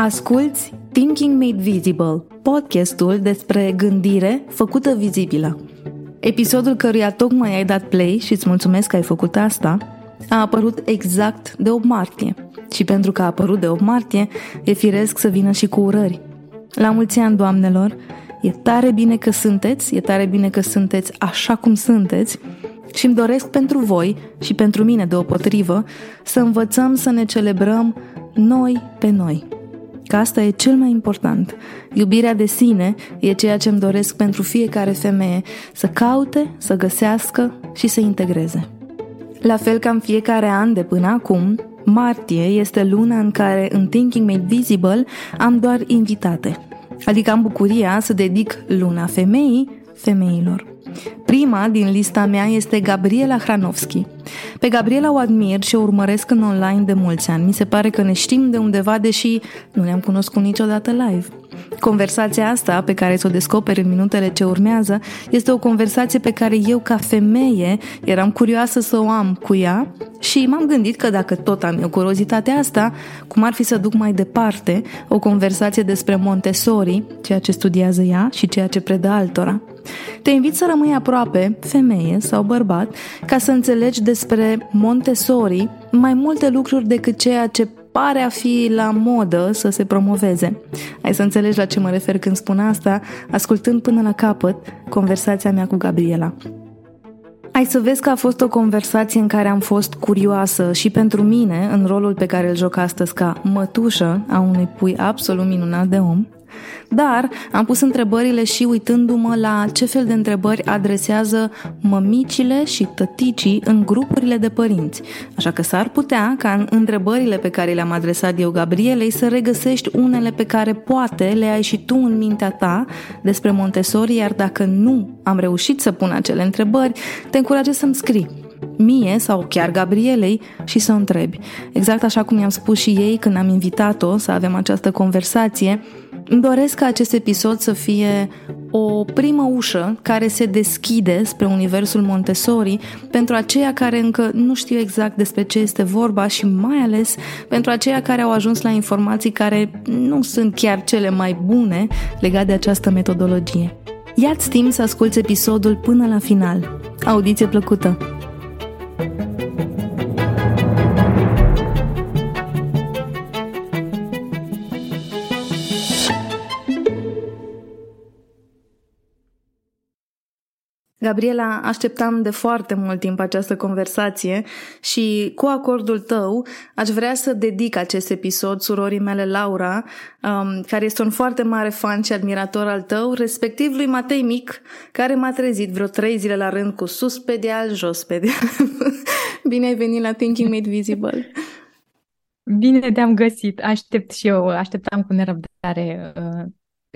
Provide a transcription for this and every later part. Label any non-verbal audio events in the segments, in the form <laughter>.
Asculți Thinking Made Visible, podcastul despre gândire făcută vizibilă. Episodul căruia tocmai ai dat play și îți mulțumesc că ai făcut asta, a apărut exact de 8 martie. Și pentru că a apărut de 8 martie, e firesc să vină și cu urări. La mulți ani, doamnelor, e tare bine că sunteți, e tare bine că sunteți așa cum sunteți și îmi doresc pentru voi și pentru mine deopotrivă să învățăm să ne celebrăm noi pe noi. Că asta e cel mai important. Iubirea de sine e ceea ce îmi doresc pentru fiecare femeie, să caute, să găsească și să integreze. La fel ca în fiecare an de până acum, martie este luna în care în Thinking Made Visible am doar invitate. Adică am bucuria să dedic luna femeii femeilor. Prima din lista mea este Gabriela Hranovski. Pe Gabriela o admir și o urmăresc în online de mulți ani. Mi se pare că ne știm de undeva, deși nu ne-am cunoscut niciodată live. Conversația asta, pe care ți-o descoperi în minutele ce urmează, este o conversație pe care eu, ca femeie, eram curioasă să o am cu ea și m-am gândit că dacă tot am eu curiozitatea asta, cum ar fi să duc mai departe o conversație despre Montessori, ceea ce studiază ea și ceea ce predă altora. Te invit să rămâi aproape, femeie sau bărbat, ca să înțelegi despre Montessori mai multe lucruri decât ceea ce pare a fi la modă să se promoveze. Ai să înțelegi la ce mă refer când spun asta, ascultând până la capăt conversația mea cu Gabriela. Ai să vezi că a fost o conversație în care am fost curioasă și pentru mine, în rolul pe care îl joc astăzi ca mătușă a unui pui absolut minunat de om, dar am pus întrebările și uitându-mă la ce fel de întrebări adresează mămicile și tăticii în grupurile de părinți. Așa că s-ar putea ca în întrebările pe care le-am adresat eu Gabrielei să regăsești unele pe care poate le ai și tu în mintea ta despre Montessori, iar dacă nu am reușit să pun acele întrebări, te încurajez să-mi scrii mie sau chiar Gabrielei și să o întrebi. Exact așa cum i-am spus și ei când am invitat-o să avem această conversație, îmi doresc ca acest episod să fie o primă ușă care se deschide spre universul Montessori pentru aceia care încă nu știu exact despre ce este vorba și mai ales pentru aceia care au ajuns la informații care nu sunt chiar cele mai bune legate de această metodologie. Ia-ți timp să asculți episodul până la final. Audiție plăcută! Gabriela, așteptam de foarte mult timp această conversație și cu acordul tău aș vrea să dedic acest episod surorii mele Laura, um, care este un foarte mare fan și admirator al tău, respectiv lui Matei Mic, care m-a trezit vreo trei zile la rând cu sus pe deal, jos pe deal. <laughs> Bine ai venit la Thinking Made Visible! Bine te-am găsit! Aștept și eu, așteptam cu nerăbdare uh,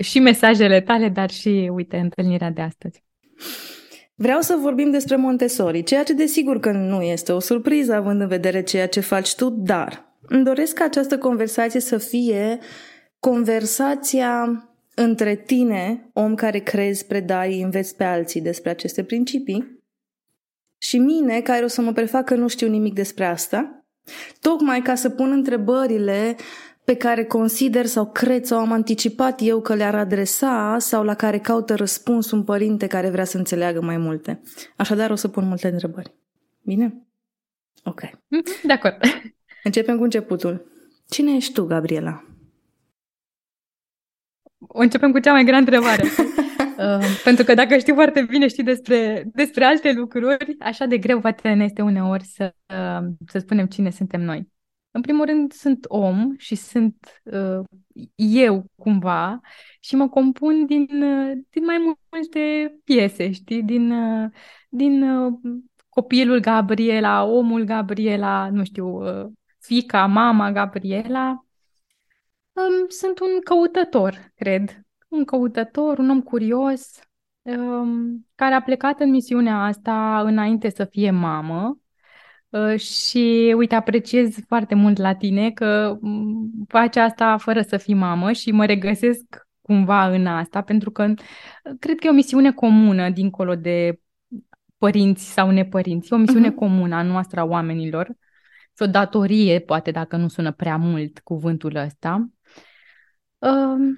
și mesajele tale, dar și, uite, întâlnirea de astăzi. Vreau să vorbim despre Montessori, ceea ce desigur că nu este o surpriză având în vedere ceea ce faci tu, dar îmi doresc ca această conversație să fie conversația între tine, om care crezi, predai, înveți pe alții despre aceste principii, și mine, care o să mă prefac că nu știu nimic despre asta, tocmai ca să pun întrebările pe care consider sau cred sau am anticipat eu că le-ar adresa sau la care caută răspuns un părinte care vrea să înțeleagă mai multe. Așadar o să pun multe întrebări. Bine? Ok. De acord. <laughs> Începem cu începutul. Cine ești tu, Gabriela? O începem cu cea mai grea întrebare. <laughs> uh, pentru că dacă știi foarte bine, știi despre, despre alte lucruri, așa de greu poate ne este uneori să, uh, să spunem cine suntem noi. În primul rând, sunt om și sunt uh, eu cumva și mă compun din, uh, din mai multe piese, știi? Din, uh, din uh, copilul Gabriela, omul Gabriela, nu știu, uh, fica, mama Gabriela. Um, sunt un căutător, cred. Un căutător, un om curios, um, care a plecat în misiunea asta înainte să fie mamă Uh, și uite, apreciez foarte mult la tine că mm, faci asta fără să fii mamă și mă regăsesc cumva în asta, pentru că uh, cred că e o misiune comună dincolo de părinți sau nepărinți. E o misiune uh-huh. comună a noastră a oamenilor. E o datorie, poate dacă nu sună prea mult cuvântul ăsta. Uh,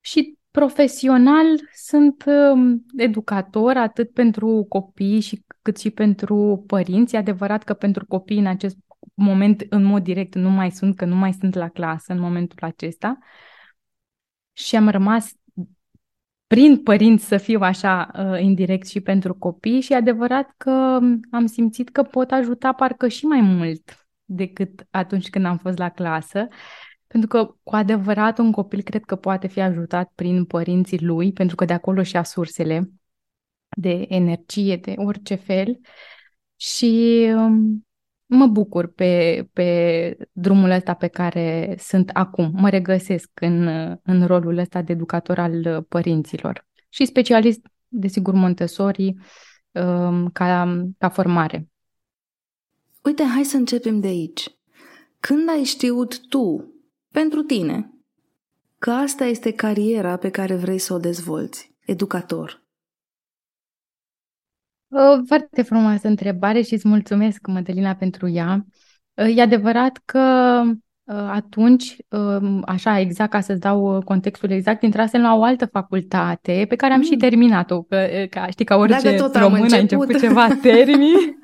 și profesional sunt uh, educator atât pentru copii și cât și pentru părinți. E adevărat că pentru copii în acest moment, în mod direct, nu mai sunt, că nu mai sunt la clasă în momentul acesta. Și am rămas prin părinți să fiu așa uh, indirect și pentru copii și e adevărat că am simțit că pot ajuta parcă și mai mult decât atunci când am fost la clasă. Pentru că, cu adevărat, un copil cred că poate fi ajutat prin părinții lui, pentru că de acolo și-a sursele de energie, de orice fel. Și um, mă bucur pe, pe drumul ăsta pe care sunt acum. Mă regăsesc în, în rolul ăsta de educator al părinților și specialist, desigur, Montessori um, ca, ca formare. Uite, hai să începem de aici. Când ai știut tu, pentru tine, că asta este cariera pe care vrei să o dezvolți, educator? O foarte frumoasă întrebare și îți mulțumesc, Mădălina, pentru ea. E adevărat că atunci, așa exact ca să-ți dau contextul exact, intrasem la o altă facultate pe care am mm. și terminat-o, că, ca, știi, ca orice Dacă tot român început. a început ceva <laughs> termin.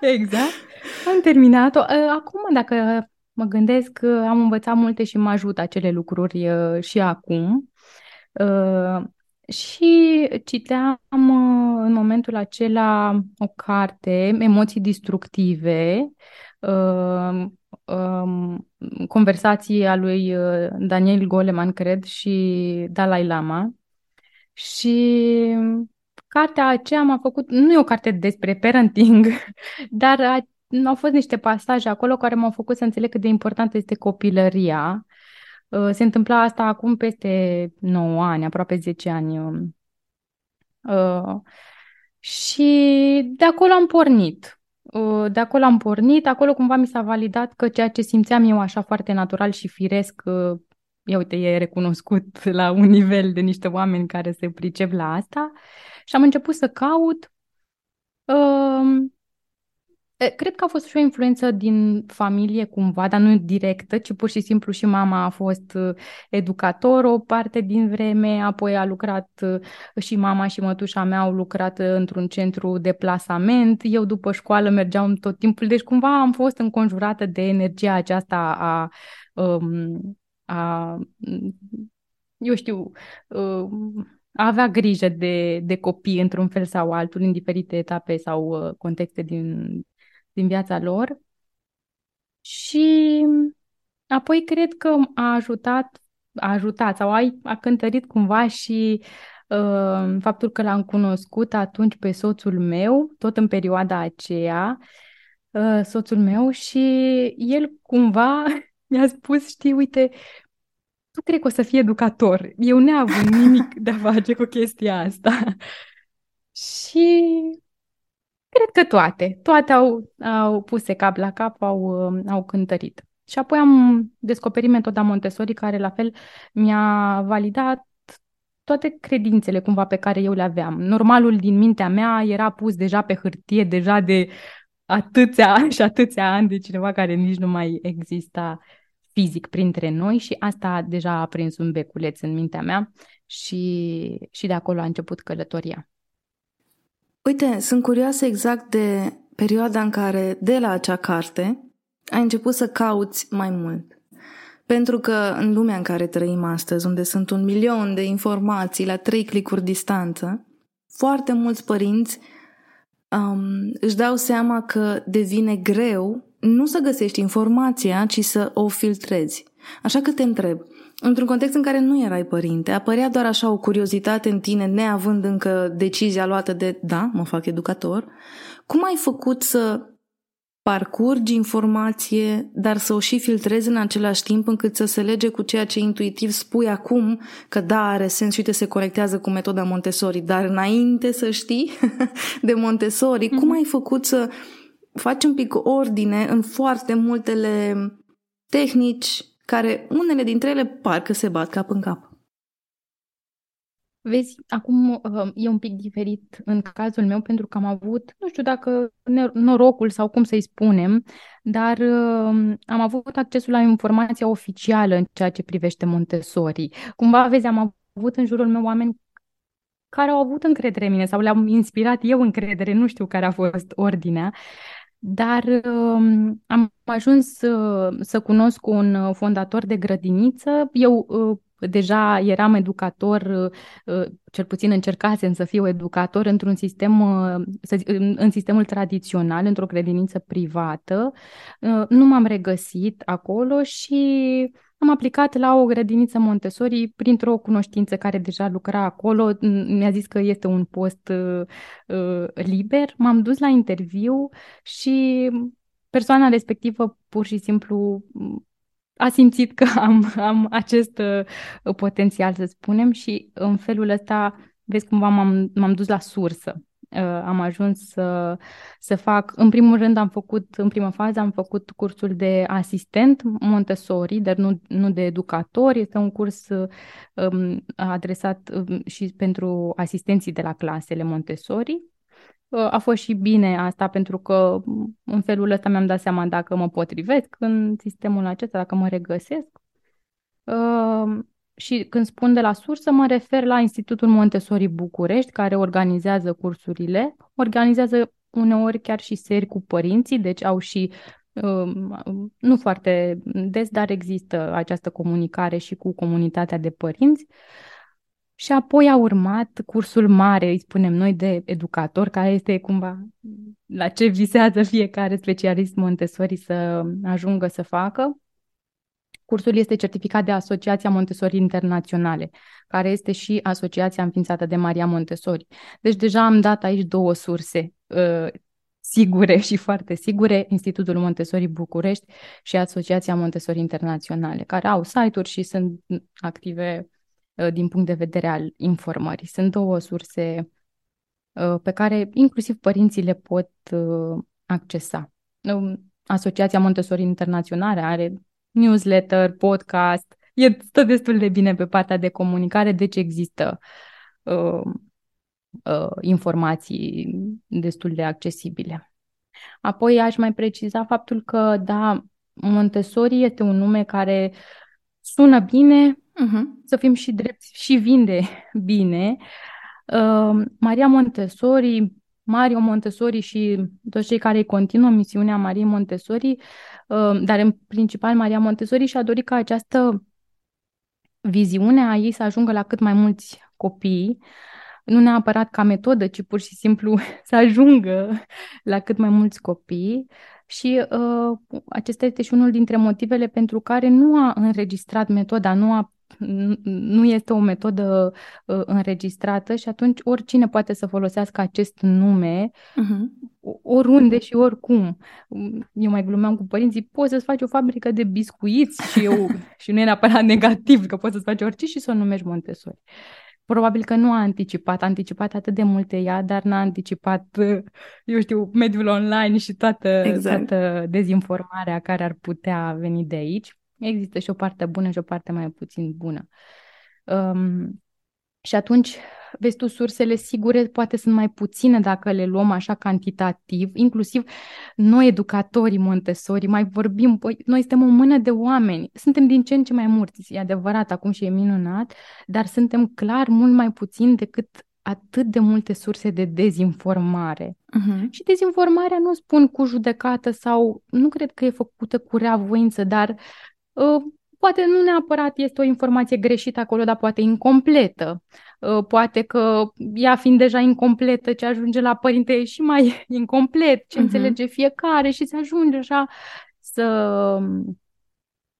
exact. Am terminat-o. Acum, dacă mă gândesc, am învățat multe și mă ajută acele lucruri și acum. Și citeam uh, în momentul acela o carte, Emoții distructive, uh, um, conversații a lui uh, Daniel Goleman, cred, și Dalai Lama. Și cartea aceea m-a făcut, nu e o carte despre parenting, <laughs> dar a, au fost niște pasaje acolo care m-au făcut să înțeleg cât de importantă este copilăria Uh, se întâmpla asta acum peste 9 ani, aproape 10 ani. Um, uh, și de acolo am pornit. Uh, de acolo am pornit, acolo cumva mi s-a validat că ceea ce simțeam eu așa foarte natural și firesc, ia uite, e recunoscut <laughs> la un nivel de niște oameni care se pricep la asta și am început să caut Cred că a fost și o influență din familie cumva, dar nu directă, ci pur și simplu și mama a fost educator o parte din vreme, apoi a lucrat și mama și mătușa mea au lucrat într-un centru de plasament. Eu după școală mergeam tot timpul, deci cumva am fost înconjurată de energia aceasta a, a eu știu, a avea grijă de, de copii într-un fel sau altul, în diferite etape sau contexte din, din viața lor. Și apoi cred că a ajutat, a ajutat sau a, a cântărit cumva și uh, faptul că l-am cunoscut atunci pe soțul meu, tot în perioada aceea, uh, soțul meu și el cumva <laughs> mi-a spus, știi, uite, tu cred că o să fii educator. Eu neavând nimic de a face cu chestia asta. <laughs> și Cred că toate. Toate au, au puse cap la cap, au, um, au cântărit. Și apoi am descoperit metoda Montessori, care la fel mi-a validat toate credințele cumva pe care eu le aveam. Normalul din mintea mea era pus deja pe hârtie, deja de atâția <laughs> și atâția ani de cineva care nici nu mai exista fizic printre noi și asta deja a prins un beculeț în mintea mea și, și de acolo a început călătoria. Uite, sunt curioasă exact de perioada în care, de la acea carte, ai început să cauți mai mult. Pentru că în lumea în care trăim astăzi, unde sunt un milion de informații la trei clicuri distanță, foarte mulți părinți um, își dau seama că devine greu nu să găsești informația, ci să o filtrezi. Așa că te întreb, într-un context în care nu erai părinte, apărea doar așa o curiozitate în tine, neavând încă decizia luată de, da, mă fac educator, cum ai făcut să parcurgi informație, dar să o și filtrezi în același timp încât să se lege cu ceea ce intuitiv spui acum, că da, are sens și uite, se corectează cu metoda Montessori, dar înainte să știi <laughs> de Montessori, mm-hmm. cum mhm. ai făcut să faci un pic ordine în foarte multele tehnici care unele dintre ele parcă se bat cap în cap. Vezi, acum uh, e un pic diferit în cazul meu pentru că am avut, nu știu dacă norocul sau cum să-i spunem, dar uh, am avut accesul la informația oficială în ceea ce privește Montessori. Cumva, vezi, am avut în jurul meu oameni care au avut încredere în mine sau le-am inspirat eu încredere, nu știu care a fost ordinea, dar uh, am ajuns uh, să cunosc un fondator de grădiniță. Eu uh, deja eram educator, uh, cel puțin încercasem să fiu educator într-un sistem, uh, în sistemul tradițional, într-o grădiniță privată. Uh, nu m-am regăsit acolo și am aplicat la o grădiniță Montessori printr-o cunoștință care deja lucra acolo. Mi-a zis că este un post liber. M-am dus la interviu și persoana respectivă pur și simplu a simțit că <laughs> am, am acest uh, potențial, să spunem, și în felul ăsta, vezi cumva m-am, m-am dus la sursă. Uh, am ajuns să, să fac, în primul rând am făcut, în prima fază am făcut cursul de asistent Montessori, dar nu, nu de educator, este un curs um, adresat um, și pentru asistenții de la clasele Montessori a fost și bine asta pentru că în felul ăsta mi-am dat seama dacă mă potrivesc în sistemul acesta, dacă mă regăsesc. Uh, și când spun de la sursă, mă refer la Institutul Montessori București, care organizează cursurile, organizează uneori chiar și seri cu părinții, deci au și uh, nu foarte des, dar există această comunicare și cu comunitatea de părinți. Și apoi a urmat cursul mare, îi spunem noi, de educator, care este cumva la ce visează fiecare specialist Montessori să ajungă să facă. Cursul este certificat de Asociația Montessori Internaționale, care este și asociația înființată de Maria Montessori. Deci deja am dat aici două surse uh, sigure și foarte sigure, Institutul Montessori București și Asociația Montessori Internaționale, care au site-uri și sunt active Uh, din punct de vedere al informării. Sunt două surse uh, pe care inclusiv părinții le pot uh, accesa. Um, Asociația Montessori Internaționale are newsletter, podcast, e tot destul de bine pe partea de comunicare, deci există uh, uh, informații destul de accesibile. Apoi aș mai preciza faptul că, da, Montessori este un nume care sună bine, uh-huh. să fim și drepți și vinde bine. Uh, Maria Montessori, Mario Montessori și toți cei care îi continuă misiunea Mariei Montessori, uh, dar în principal Maria Montessori și-a dorit ca această viziune a ei să ajungă la cât mai mulți copii, nu neapărat ca metodă, ci pur și simplu <laughs> să ajungă la cât mai mulți copii. Și uh, acesta este și unul dintre motivele pentru care nu a înregistrat metoda, nu a nu este o metodă uh, înregistrată și atunci oricine poate să folosească acest nume uh-huh. oriunde și oricum. Eu mai glumeam cu părinții, poți să-ți faci o fabrică de biscuiți și eu, <laughs> și nu e neapărat negativ că poți să-ți faci orice și să o numești Montessori. Probabil că nu a anticipat, a anticipat atât de multe ea, dar n-a anticipat, eu știu, mediul online și toată, exact. toată dezinformarea care ar putea veni de aici. Există și o parte bună și o parte mai puțin bună. Um, și atunci, vezi tu, sursele sigure poate sunt mai puține dacă le luăm așa cantitativ, inclusiv noi educatorii Montessori mai vorbim, păi, noi suntem o mână de oameni, suntem din ce în ce mai mulți, e adevărat acum și e minunat, dar suntem clar mult mai puțin decât atât de multe surse de dezinformare. Uh-huh. Și dezinformarea nu spun cu judecată sau nu cred că e făcută cu rea voință, dar Uh, poate nu neapărat este o informație greșită acolo, dar poate incompetă. Uh, poate că ea fiind deja incompletă, ce ajunge la părinte e și mai <laughs> incomplet, ce uh-huh. înțelege fiecare și se ajunge așa să,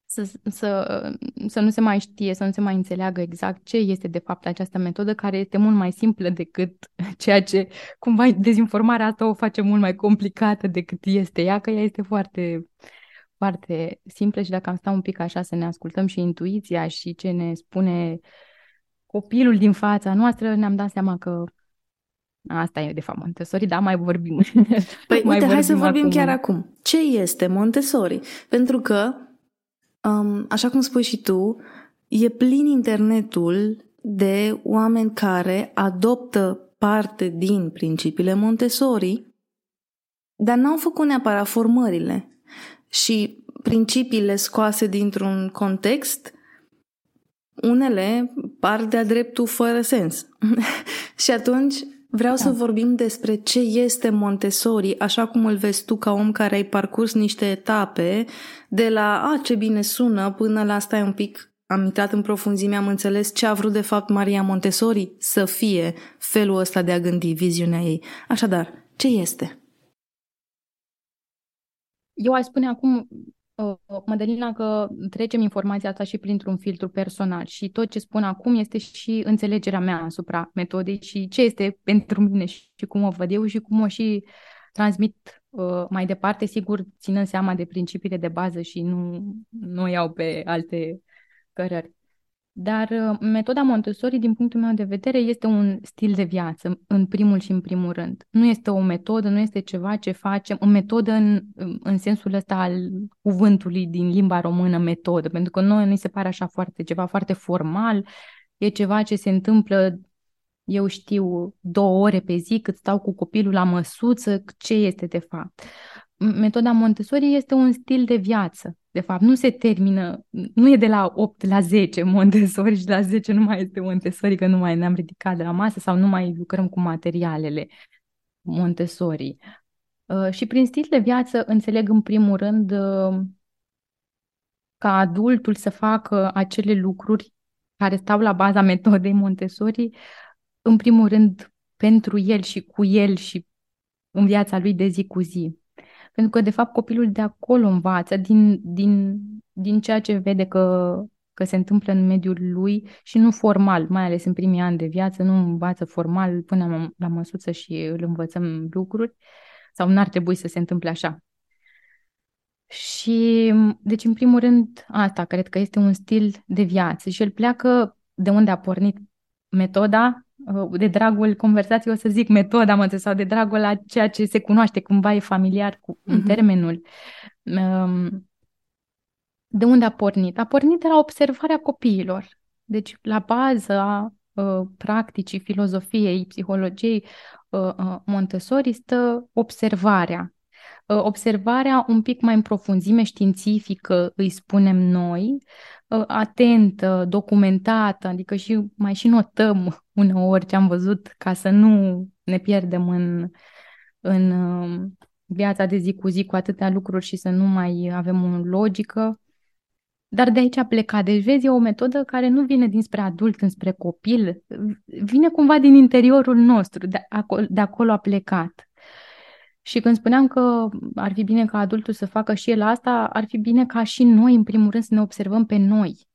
să, să, să nu se mai știe, să nu se mai înțeleagă exact ce este de fapt această metodă, care este mult mai simplă decât <laughs> ceea ce, cumva, dezinformarea asta o face mult mai complicată decât este ea, că ea este foarte foarte simple și dacă am stat un pic așa să ne ascultăm și intuiția și ce ne spune copilul din fața noastră, ne-am dat seama că asta e de fapt Montessori, da, mai vorbim. <laughs> Păi mai uite, vorbim hai să vorbim acum. chiar acum. Ce este Montessori? Pentru că, um, așa cum spui și tu, e plin internetul de oameni care adoptă parte din principiile Montessori, dar n-au făcut neapărat formările. Și principiile scoase dintr-un context, unele par de-a dreptul fără sens. <laughs> și atunci vreau da. să vorbim despre ce este Montessori, așa cum îl vezi tu ca om care ai parcurs niște etape, de la a, ce bine sună, până la stai un pic, am intrat în profunzime, am înțeles ce a vrut de fapt Maria Montessori să fie felul ăsta de a gândi, viziunea ei. Așadar, ce este? Eu aș spune acum, uh, Mădălina, că trecem informația asta și printr-un filtru personal și tot ce spun acum este și înțelegerea mea asupra metodei și ce este pentru mine și cum o văd eu și cum o și transmit uh, mai departe, sigur, ținând seama de principiile de bază și nu, nu iau pe alte cărări. Dar uh, metoda Montessori, din punctul meu de vedere, este un stil de viață, în primul și în primul rând. Nu este o metodă, nu este ceva ce facem, o metodă în, în sensul ăsta al cuvântului din limba română, metodă, pentru că noi ni se pare așa foarte, ceva foarte formal, e ceva ce se întâmplă, eu știu, două ore pe zi, cât stau cu copilul la măsuță, ce este de fapt. Metoda Montessori este un stil de viață de fapt, nu se termină, nu e de la 8 la 10 Montessori și la 10 nu mai este Montessori, că nu mai ne-am ridicat de la masă sau nu mai lucrăm cu materialele Montessori. Uh, și prin stil de viață înțeleg în primul rând uh, ca adultul să facă acele lucruri care stau la baza metodei Montessori, în primul rând pentru el și cu el și în viața lui de zi cu zi. Pentru că, de fapt, copilul de acolo învață, din, din, din ceea ce vede că, că se întâmplă în mediul lui și nu formal, mai ales în primii ani de viață, nu învață formal, până la măsuță și îl învățăm lucruri, sau n-ar trebui să se întâmple așa. Și, deci, în primul rând, asta cred că este un stil de viață și el pleacă de unde a pornit metoda Uh, de dragul conversației, o să zic metoda, mă sau de dragul la ceea ce se cunoaște, cumva e familiar cu uh-huh. termenul. Um, de unde a pornit? A pornit de la observarea copiilor. Deci, la baza uh, practicii, filozofiei, psihologiei uh, uh, Montessori stă observarea. Uh, observarea un pic mai în profunzime științifică, îi spunem noi, uh, atentă, documentată, adică și mai și notăm <laughs> uneori ce am văzut ca să nu ne pierdem în, în uh, viața de zi cu zi cu atâtea lucruri și să nu mai avem o logică. Dar de aici a plecat. Deci, vezi, e o metodă care nu vine dinspre adult înspre copil, vine cumva din interiorul nostru, de acolo, de acolo a plecat. Și când spuneam că ar fi bine ca adultul să facă și el asta, ar fi bine ca și noi, în primul rând, să ne observăm pe noi.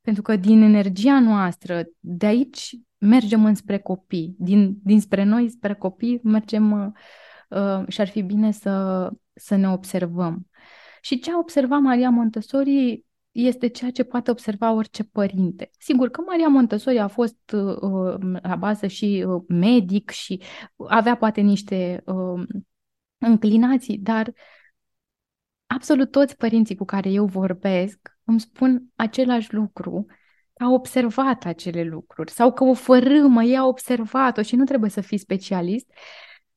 Pentru că din energia noastră, de aici mergem înspre copii. Din, dinspre noi spre copii mergem uh, uh, și ar fi bine să, să ne observăm. Și ce a observat Maria Montessori este ceea ce poate observa orice părinte. Sigur că Maria Montessori a fost uh, la bază și uh, medic și avea poate niște uh, înclinații, dar absolut toți părinții cu care eu vorbesc îmi spun același lucru, că a observat acele lucruri sau că o fărâmă, ei a observat-o și nu trebuie să fii specialist,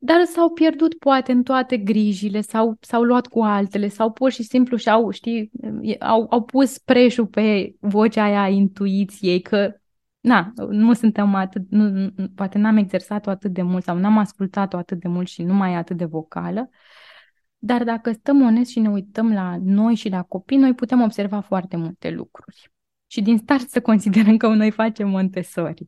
dar s-au pierdut poate în toate grijile sau s-au luat cu altele sau pur și simplu și-au, știi, au, au pus preșul pe vocea aia a intuiției că na, nu suntem atât, nu, poate n-am exersat-o atât de mult sau n-am ascultat-o atât de mult și nu mai e atât de vocală, dar dacă stăm onest și ne uităm la noi și la copii, noi putem observa foarte multe lucruri. Și din start să considerăm că noi facem Montessori.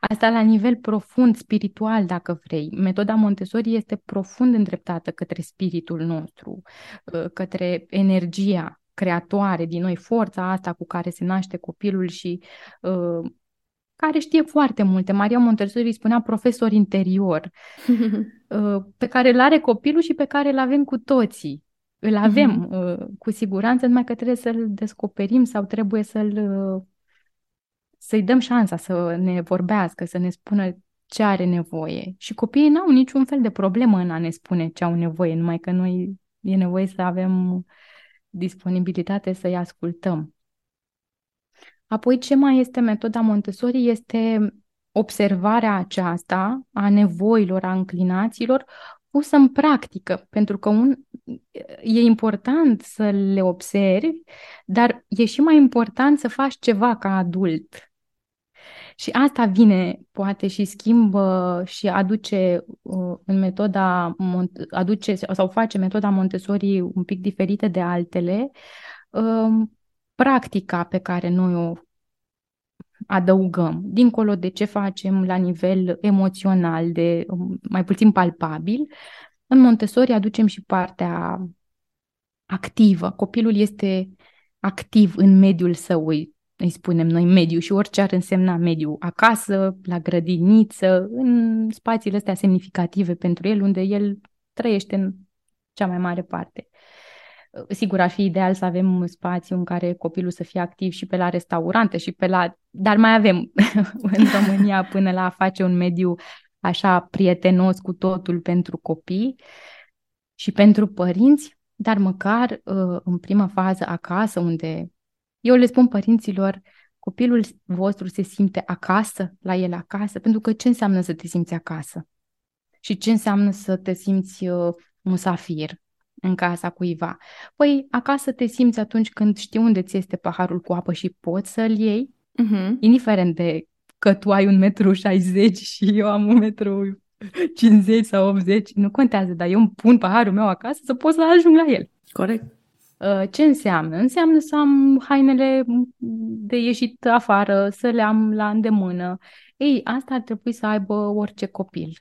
Asta la nivel profund, spiritual, dacă vrei. Metoda Montessori este profund îndreptată către spiritul nostru, ă, către energia creatoare din noi, forța asta cu care se naște copilul și uh, care știe foarte multe. Maria Montessori îi spunea profesor interior, uh, pe care îl are copilul și pe care îl avem cu toții. Îl avem uh, cu siguranță, numai că trebuie să-l descoperim sau trebuie să-l uh, să-i dăm șansa să ne vorbească, să ne spună ce are nevoie. Și copiii n-au niciun fel de problemă în a ne spune ce au nevoie, numai că noi e nevoie să avem disponibilitate să-i ascultăm. Apoi, ce mai este metoda Montessori este observarea aceasta a nevoilor, a înclinațiilor, pusă în practică, pentru că un, e important să le observi, dar e și mai important să faci ceva ca adult. Și asta vine, poate, și schimbă și aduce uh, în metoda, aduce sau face metoda Montessori un pic diferită de altele, uh, practica pe care noi o adăugăm, dincolo de ce facem la nivel emoțional, de um, mai puțin palpabil, în Montessori aducem și partea activă. Copilul este activ în mediul său, îi spunem noi mediu și orice ar însemna mediu, acasă, la grădiniță, în spațiile astea semnificative pentru el, unde el trăiește în cea mai mare parte. Sigur, ar fi ideal să avem un spațiu în care copilul să fie activ și pe la restaurante și pe la... Dar mai avem <laughs> în România până la a face un mediu așa prietenos cu totul pentru copii și pentru părinți, dar măcar uh, în prima fază acasă, unde eu le spun părinților, copilul vostru se simte acasă, la el acasă, pentru că ce înseamnă să te simți acasă? Și ce înseamnă să te simți uh, musafir în casa cuiva? Păi, acasă te simți atunci când știi unde ți este paharul cu apă și poți să-l iei, uh-huh. indiferent de că tu ai un metru 60 și eu am un metru 50 sau 80, nu contează, dar eu îmi pun paharul meu acasă să pot să ajung la el. Corect. Uh, ce înseamnă? Înseamnă să am hainele de ieșit afară, să le am la îndemână. Ei, asta ar trebui să aibă orice copil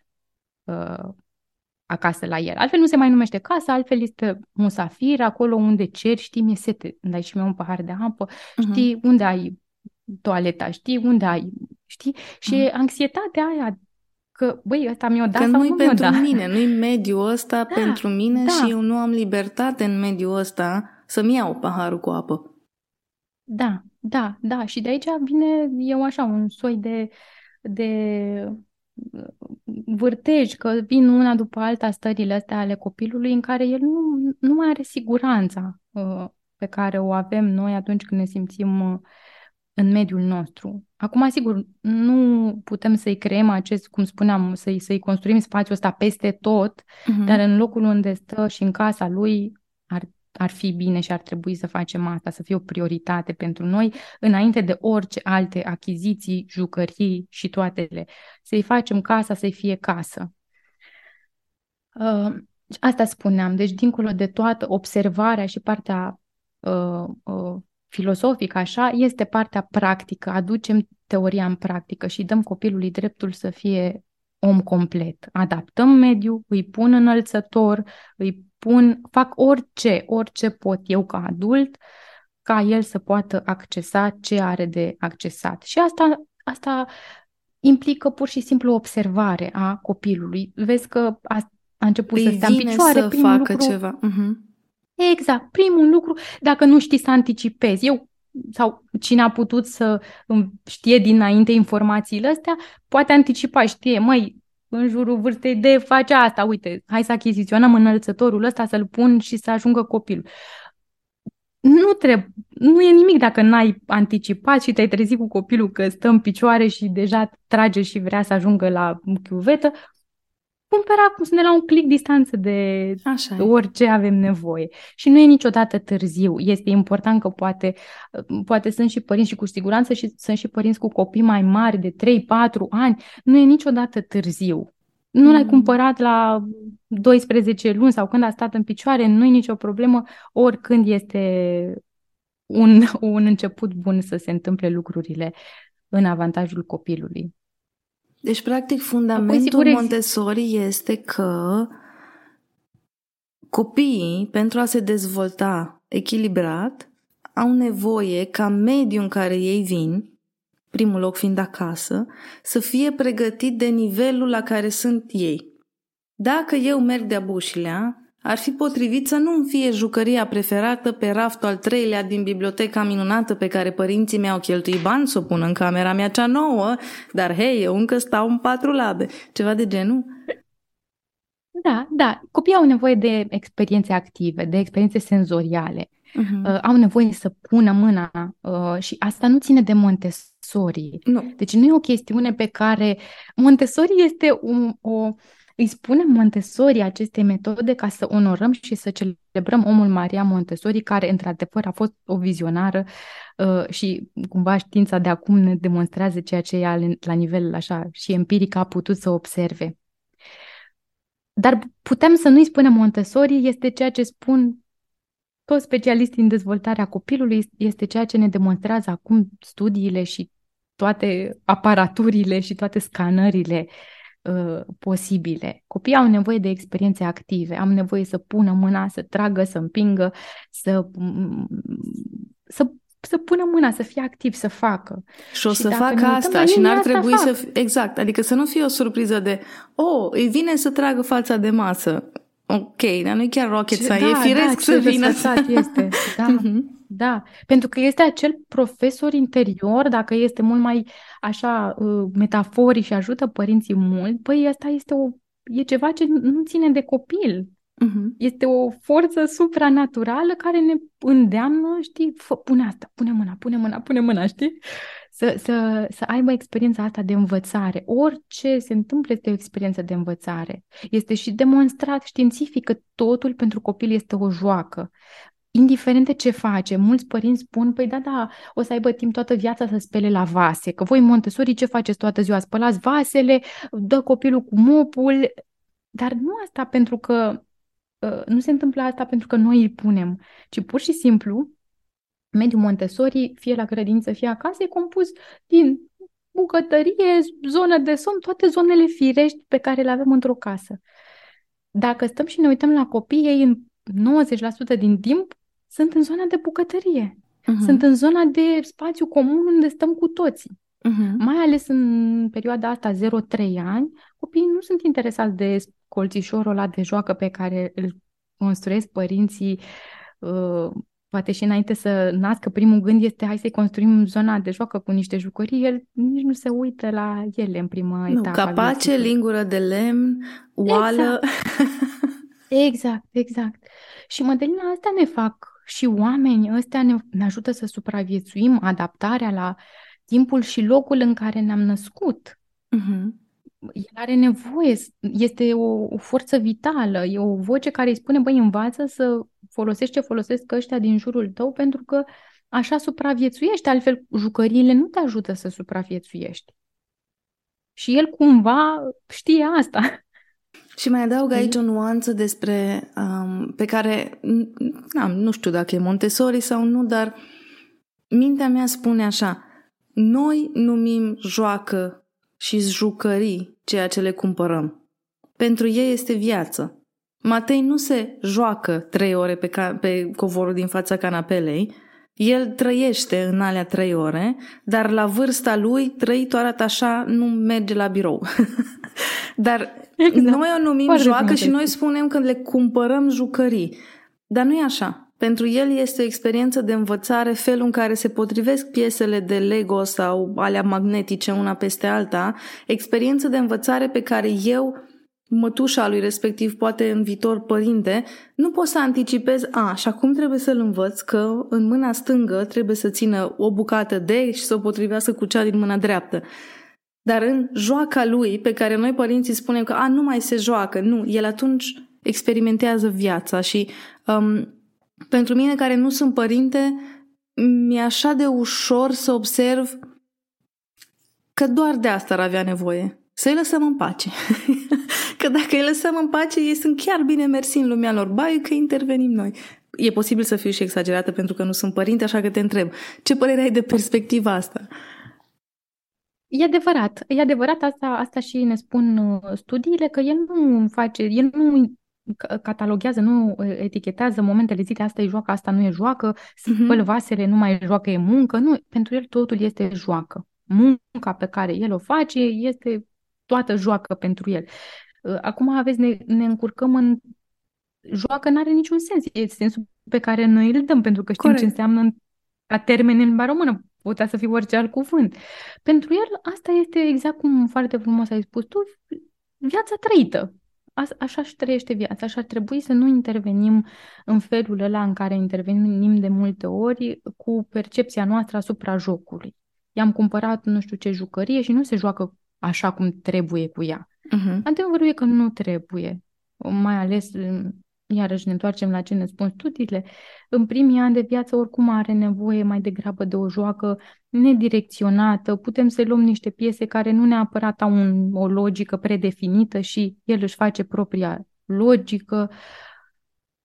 uh, acasă la el. Altfel nu se mai numește casă, altfel este musafir, acolo unde ceri, știi, mi-e sete, îmi dai și mie un pahar de apă, uh-huh. știi unde ai toaleta, știi unde ai, știi? Și uh-huh. anxietatea aia că, băi, ăsta mi-o da că sau nu mi-o pentru da. mine, nu-i mediul ăsta da, pentru mine da. și eu nu am libertate în mediul ăsta să-mi iau paharul cu apă. Da, da, da. Și de aici vine, eu așa, un soi de, de vârtej, că vin una după alta stările astea ale copilului în care el nu, nu mai are siguranța uh, pe care o avem noi atunci când ne simțim uh, în mediul nostru. Acum, sigur, nu putem să-i creăm acest, cum spuneam, să-i, să-i construim spațiul ăsta peste tot, uh-huh. dar în locul unde stă și în casa lui ar, ar fi bine și ar trebui să facem asta, să fie o prioritate pentru noi, înainte de orice alte achiziții, jucării și toatele. Să-i facem casa să-i fie casă. Uh, asta spuneam, deci dincolo de toată observarea și partea uh, uh, filosofic așa, este partea practică. Aducem teoria în practică și dăm copilului dreptul să fie om complet. Adaptăm mediul, îi pun înălțător, îi pun, fac orice, orice pot eu ca adult, ca el să poată accesa ce are de accesat. Și asta, asta implică pur și simplu observare a copilului. Vezi că a, a început îi să stea în picioare, să facă lucru, ceva. Uh-huh. Exact. Primul lucru, dacă nu știi să anticipezi, eu sau cine a putut să știe dinainte informațiile astea, poate anticipa, știe, măi, în jurul vârstei de face asta, uite, hai să achiziționăm înălțătorul ăsta, să-l pun și să ajungă copilul. Nu trebuie, nu e nimic dacă n-ai anticipat și te-ai trezit cu copilul că stă în picioare și deja trage și vrea să ajungă la chiuvetă, cumpăra cum sunt la un click distanță de Așa orice avem nevoie. Și nu e niciodată târziu. Este important că poate, poate sunt și părinți și cu siguranță și sunt și părinți cu copii mai mari de 3-4 ani. Nu e niciodată târziu. Nu mm. l-ai cumpărat la 12 luni sau când a stat în picioare, nu e nicio problemă, oricând este un, <laughs> un început bun să se întâmple lucrurile în avantajul copilului. Deci, practic, fundamentul Apoi, Montessori este că copiii, pentru a se dezvolta echilibrat, au nevoie ca mediul în care ei vin, primul loc fiind acasă, să fie pregătit de nivelul la care sunt ei. Dacă eu merg de-a bușilea, ar fi potrivit să nu fie jucăria preferată pe raftul al treilea din biblioteca minunată pe care părinții mei au cheltuit bani să o pună în camera mea cea nouă, dar hei, eu încă stau în patru labe. Ceva de genul? Da, da. Copiii au nevoie de experiențe active, de experiențe senzoriale. uh-huh. uh, au nevoie să pună mâna uh, și asta nu ține de Montessori. Nu. Deci nu e o chestiune pe care Montessori este un, o îi spunem Montessori aceste metode ca să onorăm și să celebrăm omul Maria Montessori, care într-adevăr a fost o vizionară uh, și cumva știința de acum ne demonstrează ceea ce ea la nivel așa și empiric a putut să observe. Dar putem să nu-i spunem Montessori, este ceea ce spun toți specialiștii în dezvoltarea copilului, este ceea ce ne demonstrează acum studiile și toate aparaturile și toate scanările uh, posibile. Copiii au nevoie de experiențe active, am nevoie să pună mâna, să tragă, să împingă, să, să să pună mâna, să fie activ, să facă. Și o și să facă asta și n-ar trebui să... Fie, exact, adică să nu fie o surpriză de oh, îi vine să tragă fața de masă. Ok, dar nu e chiar rocket science, da, e firesc da, să vină. este, <laughs> da. Uh-huh. Da, pentru că este acel profesor interior, dacă este mult mai așa uh, metaforic și ajută părinții mult, păi asta este o, e ceva ce nu ține de copil. Uh-huh. Este o forță supranaturală care ne îndeamnă, știi, fă, pune asta, pune mâna, pune mâna, pune mâna, știi? Să, să, să aibă experiența asta de învățare. Orice se întâmplă este o experiență de învățare. Este și demonstrat științific că totul pentru copil este o joacă indiferent de ce face, mulți părinți spun, păi da, da, o să aibă timp toată viața să spele la vase, că voi Montessori ce faceți toată ziua? Spălați vasele, dă copilul cu mopul, dar nu asta pentru că Uh, nu se întâmplă asta pentru că noi îi punem, ci pur și simplu mediul Montessori, fie la grădință, fie acasă, e compus din bucătărie, zonă de somn, toate zonele firești pe care le avem într-o casă. Dacă stăm și ne uităm la copii, ei în 90% din timp sunt în zona de bucătărie. Uh-huh. Sunt în zona de spațiu comun unde stăm cu toții. Uh-huh. Mai ales în perioada asta 0-3 ani, copiii nu sunt interesați de colțișorul ăla de joacă pe care îl construiesc părinții, uh, poate și înainte să nască, primul gând este hai să-i construim zona de joacă cu niște jucării, el nici nu se uită la ele în prima nu, etapă. Capace, lingură de lemn, oală. Exact, exact. exact. Și modelina astea ne fac și oamenii ăstea ne, ne ajută să supraviețuim adaptarea la timpul și locul în care ne-am născut. Uh-huh el are nevoie, este o, o forță vitală, e o voce care îi spune, băi, învață să folosești ce folosesc ăștia din jurul tău pentru că așa supraviețuiești, altfel jucăriile nu te ajută să supraviețuiești. Și el cumva știe asta. Și mai adaug aici o nuanță despre um, pe care na, nu știu dacă e Montessori sau nu, dar mintea mea spune așa, noi numim joacă și jucării ceea ce le cumpărăm. Pentru ei este viață. Matei nu se joacă trei ore pe, ca- pe covorul din fața canapelei, el trăiește în alea trei ore, dar la vârsta lui, trăit arată așa, nu merge la birou. <laughs> dar exact. noi o numim Foarte joacă și noi spunem că le cumpărăm jucării. Dar nu e așa. Pentru el este o experiență de învățare, felul în care se potrivesc piesele de Lego sau alea magnetice una peste alta, experiență de învățare pe care eu, mătușa lui respectiv, poate în viitor părinte, nu pot să anticipez, a, și acum trebuie să-l învăț că în mâna stângă trebuie să țină o bucată de și să o potrivească cu cea din mâna dreaptă. Dar în joaca lui, pe care noi părinții spunem că a, nu mai se joacă, nu, el atunci experimentează viața și um, pentru mine, care nu sunt părinte, mi-e așa de ușor să observ că doar de asta ar avea nevoie. Să-i lăsăm în pace. <laughs> că dacă îi lăsăm în pace, ei sunt chiar bine mersi în lumea lor. Bai că intervenim noi. E posibil să fiu și exagerată pentru că nu sunt părinte, așa că te întreb. Ce părere ai de perspectiva asta? E adevărat, e adevărat asta, asta și ne spun uh, studiile, că el nu face, el nu cataloghează, nu etichetează momentele zile, asta e joacă, asta nu e joacă, spăl uh-huh. vasele, nu mai e joacă, e muncă. Nu, pentru el totul este joacă. Munca pe care el o face este toată joacă pentru el. Uh, acum aveți, ne, ne încurcăm în joacă nu are niciun sens. E sensul pe care noi îl dăm, pentru că știm Corect. ce înseamnă ca termen în limba română. Putea să fie orice alt cuvânt. Pentru el, asta este exact cum foarte frumos ai spus tu, viața trăită așa și trăiește viața, așa ar trebui să nu intervenim în felul ăla în care intervenim de multe ori cu percepția noastră asupra jocului. I-am cumpărat nu știu ce jucărie și nu se joacă așa cum trebuie cu ea. Uh-huh. Adevărul e că nu trebuie, mai ales iarăși ne întoarcem la ce ne spun studiile, în primii ani de viață oricum are nevoie mai degrabă de o joacă nedirecționată, putem să luăm niște piese care nu neapărat au un, o logică predefinită și el își face propria logică.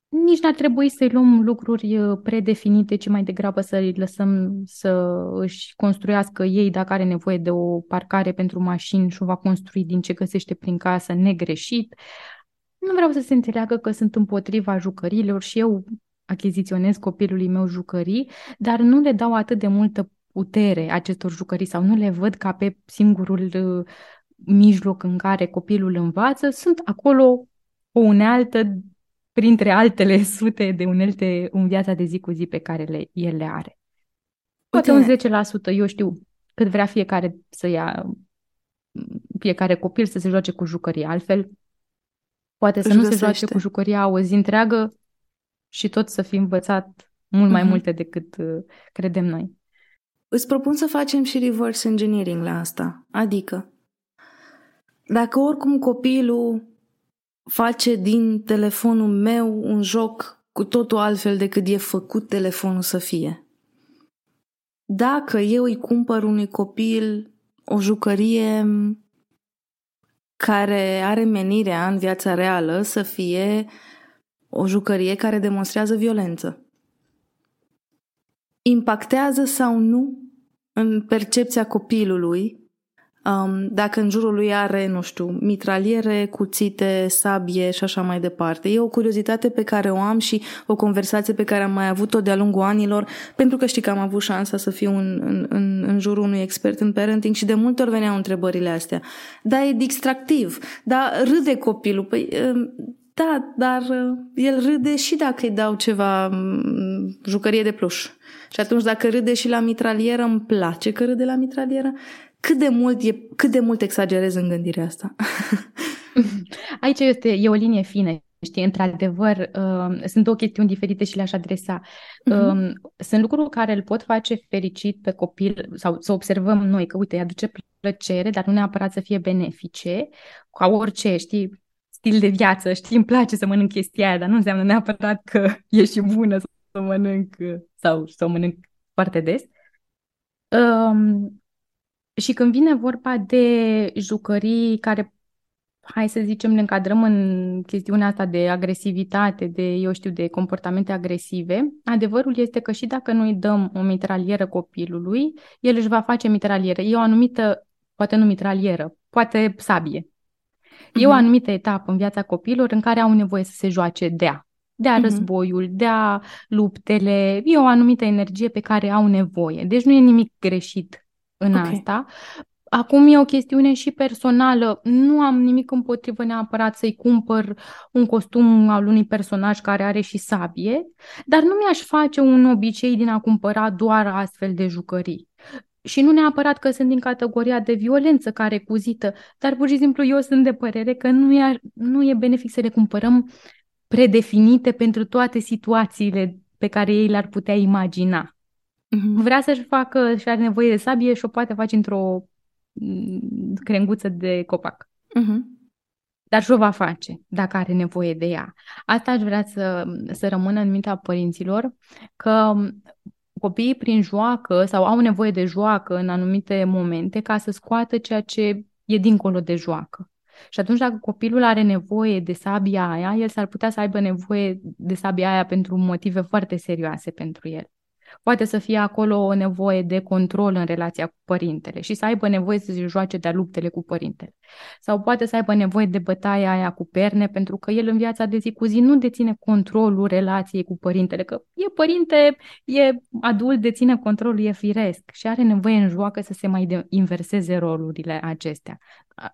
Nici n-ar trebui să-i luăm lucruri uh, predefinite, ci mai degrabă să îi lăsăm să își construiască ei dacă are nevoie de o parcare pentru mașini și o va construi din ce găsește prin casă negreșit. Nu vreau să se înțeleagă că sunt împotriva jucăriilor și eu achiziționez copilului meu jucării, dar nu le dau atât de multă putere acestor jucării sau nu le văd ca pe singurul uh, mijloc în care copilul învață, sunt acolo o unealtă printre altele <laughs> sute de unelte în viața de zi cu zi pe care le, el le are. Poate un 10%, eu știu cât vrea fiecare să ia fiecare copil să se joace cu jucării, altfel poate să nu găsește. se joace cu jucăria o zi întreagă și tot să fi învățat mult mai uh-huh. multe decât uh, credem noi. Îți propun să facem și reverse engineering la asta. Adică, dacă oricum copilul face din telefonul meu un joc cu totul altfel decât e făcut telefonul să fie. Dacă eu îi cumpăr unui copil o jucărie care are menirea în viața reală să fie o jucărie care demonstrează violență. Impactează sau nu în percepția copilului um, dacă în jurul lui are, nu știu, mitraliere, cuțite, sabie și așa mai departe. E o curiozitate pe care o am și o conversație pe care am mai avut-o de-a lungul anilor, pentru că știi că am avut șansa să fiu în, în, în, în jurul unui expert în parenting și de multe ori veneau întrebările astea. Da, e distractiv, da, râde copilul. Păi, um, da, dar uh, el râde și dacă îi dau ceva um, jucărie de pluș. Și atunci dacă râde și la mitralieră, îmi place că râde la mitralieră, cât de mult, e, cât de mult exagerez în gândirea asta. <laughs> Aici este, e o linie fină. Știi, într-adevăr, uh, sunt două chestiuni diferite și le-aș adresa. Uh-huh. Uh, sunt lucruri care îl pot face fericit pe copil sau să observăm noi că, uite, îi aduce plăcere, dar nu neapărat să fie benefice, ca orice, știi, stil de viață, știi, îmi place să mănânc chestia aia, dar nu înseamnă neapărat că e și bună să o mănânc sau să o mănânc foarte des. Um, și când vine vorba de jucării care, hai să zicem, ne încadrăm în chestiunea asta de agresivitate, de, eu știu, de comportamente agresive, adevărul este că și dacă noi dăm o mitralieră copilului, el își va face mitralieră. E o anumită, poate nu mitralieră, poate sabie. Uh-huh. E o mhm. anumită etapă în viața copilor în care au nevoie să se joace dea de-a uh-huh. războiul, de-a luptele, e o anumită energie pe care au nevoie. Deci nu e nimic greșit în okay. asta. Acum e o chestiune și personală. Nu am nimic împotrivă neapărat să-i cumpăr un costum al unui personaj care are și sabie, dar nu mi-aș face un obicei din a cumpăra doar astfel de jucării. Și nu neapărat că sunt din categoria de violență care cuzită, dar pur și simplu eu sunt de părere că nu e, nu e benefic să le cumpărăm predefinite pentru toate situațiile pe care ei le-ar putea imagina. Uh-huh. Vrea să-și facă și are nevoie de sabie și o poate face într-o mm, crenguță de copac. Uh-huh. Dar și o va face dacă are nevoie de ea. Asta aș vrea să, să rămână în mintea părinților, că copiii prin joacă sau au nevoie de joacă în anumite momente ca să scoată ceea ce e dincolo de joacă. Și atunci dacă copilul are nevoie de sabia aia, el s-ar putea să aibă nevoie de sabia aia pentru motive foarte serioase pentru el. Poate să fie acolo o nevoie de control în relația cu părintele și să aibă nevoie să se joace de-a luptele cu părintele. Sau poate să aibă nevoie de bătaia aia cu perne, pentru că el în viața de zi cu zi nu deține controlul relației cu părintele, că e părinte, e adult, deține controlul, e firesc și are nevoie în joacă să se mai inverseze rolurile acestea.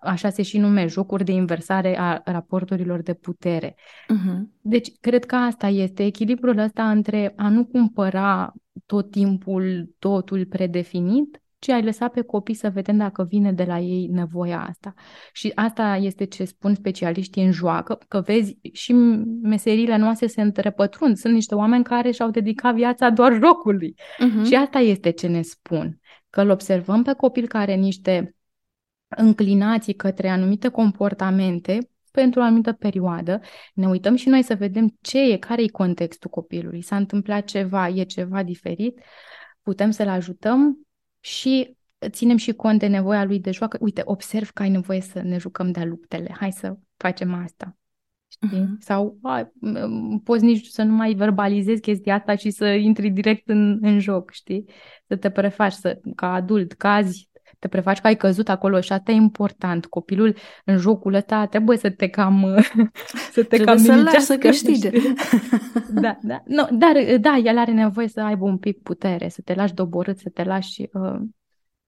Așa se și numește, jocuri de inversare a raporturilor de putere. Uh-huh. Deci, cred că asta este echilibrul ăsta între a nu cumpăra tot timpul totul predefinit, ci ai lăsat pe copii să vedem dacă vine de la ei nevoia asta. Și asta este ce spun specialiștii în joacă, că vezi și meserile noastre se întrepătrund. Sunt niște oameni care și-au dedicat viața doar jocului. Uh-huh. Și asta este ce ne spun, că îl observăm pe copil care are niște înclinații către anumite comportamente pentru o anumită perioadă, ne uităm și noi să vedem ce e, care e contextul copilului. S-a întâmplat ceva, e ceva diferit, putem să-l ajutăm și ținem și cont de nevoia lui de joacă. Uite, observ că ai nevoie să ne jucăm de luptele, hai să facem asta. Știi? Uh-huh. Sau a, poți nici să nu mai verbalizezi chestia asta și să intri direct în, în joc, știi? Să te prefaci să, ca adult, cazi, te prefaci că ai căzut acolo și asta e important. Copilul în jocul ăsta trebuie să te cam <laughs> să te trebuie cam să lași să câștige. da, da. No, dar da, el are nevoie să aibă un pic putere, să te lași doborât, să te lași uh,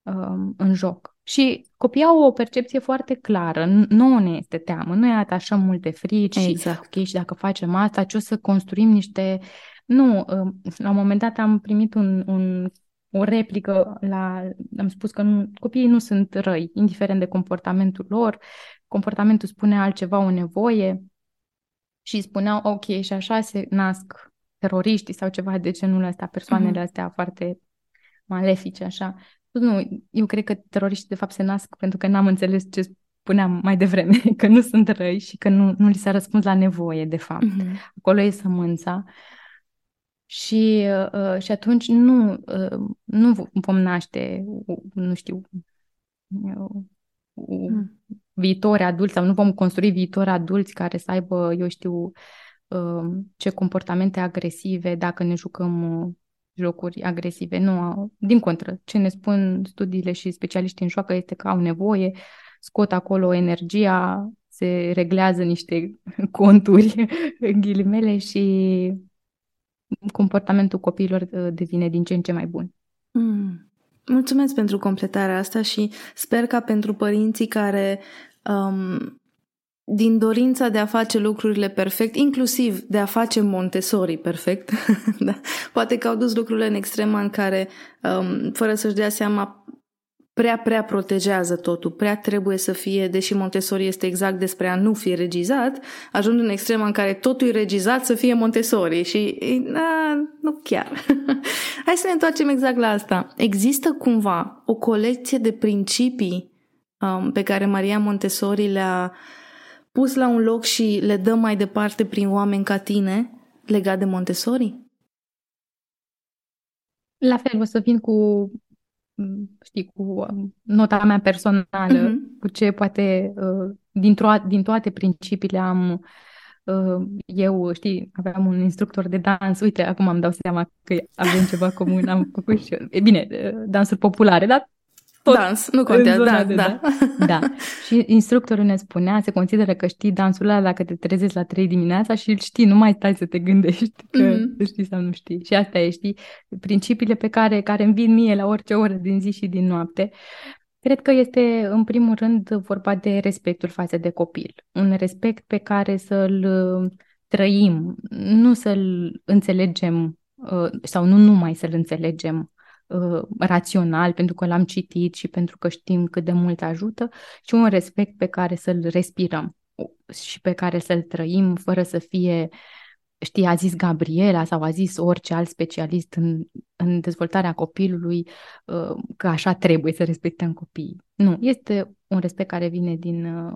uh, în joc. Și copiii au o percepție foarte clară. Nu ne este teamă, noi atașăm multe frici exact. și, ok, și dacă facem asta, ce o să construim niște... Nu, uh, la un moment dat am primit un, un o replică la, am spus că nu, copiii nu sunt răi, indiferent de comportamentul lor, comportamentul spune altceva, o nevoie și spuneau, ok, și așa se nasc teroriștii sau ceva de genul ăsta, persoanele mm-hmm. astea foarte malefice, așa. Nu, eu cred că teroriștii de fapt se nasc pentru că n-am înțeles ce spuneam mai devreme, <laughs> că nu sunt răi și că nu, nu li s-a răspuns la nevoie, de fapt. Mm-hmm. Acolo e sămânța. Și, uh, și atunci nu, uh, nu vom naște, nu știu, hmm. viitori adulți sau nu vom construi viitori adulți care să aibă, eu știu, uh, ce comportamente agresive dacă ne jucăm uh, jocuri agresive. Nu, din contră, ce ne spun studiile și specialiștii în joacă este că au nevoie, scot acolo energia, se reglează niște <laughs> conturi, <laughs> ghilimele, și comportamentul copiilor uh, devine din ce în ce mai bun. Mm. Mulțumesc pentru completarea asta și sper ca pentru părinții care um, din dorința de a face lucrurile perfect, inclusiv de a face Montessori perfect, <laughs> da, poate că au dus lucrurile în extrema în care, um, fără să-și dea seama, prea, prea protejează totul, prea trebuie să fie, deși Montessori este exact despre a nu fi regizat, ajung în extrema în care totul e regizat să fie Montessori și na, nu chiar. <laughs> Hai să ne întoarcem exact la asta. Există cumva o colecție de principii um, pe care Maria Montessori le-a pus la un loc și le dă mai departe prin oameni ca tine legat de Montessori? La fel, o să vin cu știi, cu um, nota mea personală, uh-huh. cu ce poate uh, din, to- din toate principiile am uh, eu, știi, aveam un instructor de dans, uite, acum am dau seama că avem ceva comun, am făcut și eu. E bine, uh, dansuri populare, dar tot dans, nu contează, da, de, da. Da. <laughs> da. Și instructorul ne spunea, se consideră că știi dansul ăla dacă te trezești la 3 dimineața și îl știi, nu mai stai să te gândești că mm-hmm. știi sau nu știi. Și asta e, știi, principiile pe care, care îmi vin mie la orice oră din zi și din noapte. Cred că este, în primul rând, vorba de respectul față de copil. Un respect pe care să-l uh, trăim, nu să-l înțelegem uh, sau nu numai să-l înțelegem uh, rațional, pentru că l-am citit și pentru că știm cât de mult ajută, și un respect pe care să-l respirăm și pe care să-l trăim fără să fie, știi, a zis Gabriela sau a zis orice alt specialist în, în dezvoltarea copilului uh, că așa trebuie să respectăm copiii. Nu, este un respect care vine din uh,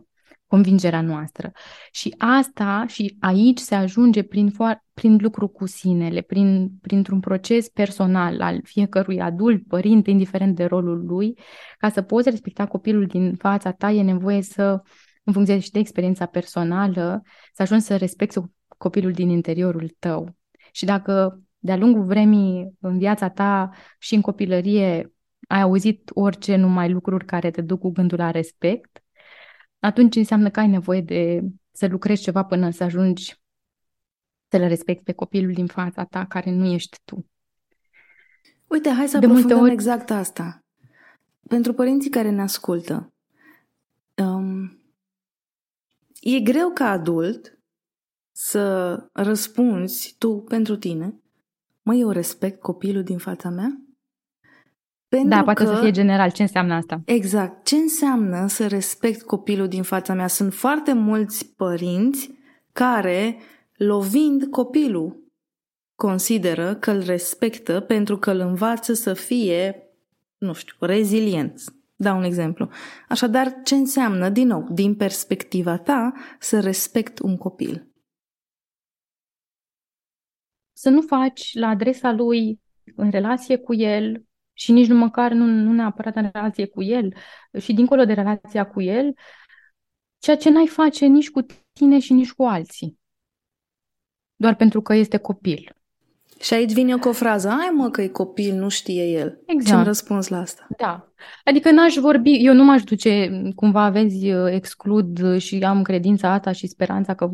convingerea noastră. Și asta și aici se ajunge prin, prin lucru cu sinele, prin, printr-un proces personal al fiecărui adult, părinte, indiferent de rolul lui, ca să poți respecta copilul din fața ta, e nevoie să, în funcție și de experiența personală, să ajungi să respecti copilul din interiorul tău. Și dacă de-a lungul vremii în viața ta și în copilărie ai auzit orice numai lucruri care te duc cu gândul la respect, atunci înseamnă că ai nevoie de să lucrezi ceva până să ajungi să le respecti pe copilul din fața ta, care nu ești tu. Uite, hai să de multe ori... exact asta. Pentru părinții care ne ascultă, um, e greu ca adult să răspunzi tu pentru tine, mă, eu respect copilul din fața mea? Pentru da, poate că, să fie general. Ce înseamnă asta? Exact. Ce înseamnă să respect copilul din fața mea? Sunt foarte mulți părinți care, lovind copilul, consideră că îl respectă pentru că îl învață să fie, nu știu, rezilient. Dau un exemplu. Așadar, ce înseamnă, din nou, din perspectiva ta, să respect un copil? Să nu faci la adresa lui, în relație cu el, și nici nu măcar nu, nu neapărat în relație cu el, și dincolo de relația cu el, ceea ce n-ai face nici cu tine și nici cu alții. Doar pentru că este copil. Și aici vine eu cu o frază, ai mă că e copil, nu știe el. Exact. Ce-mi răspuns la asta? Da. Adică n-aș vorbi, eu nu m-aș duce, cumva vezi, exclud și am credința asta și speranța că,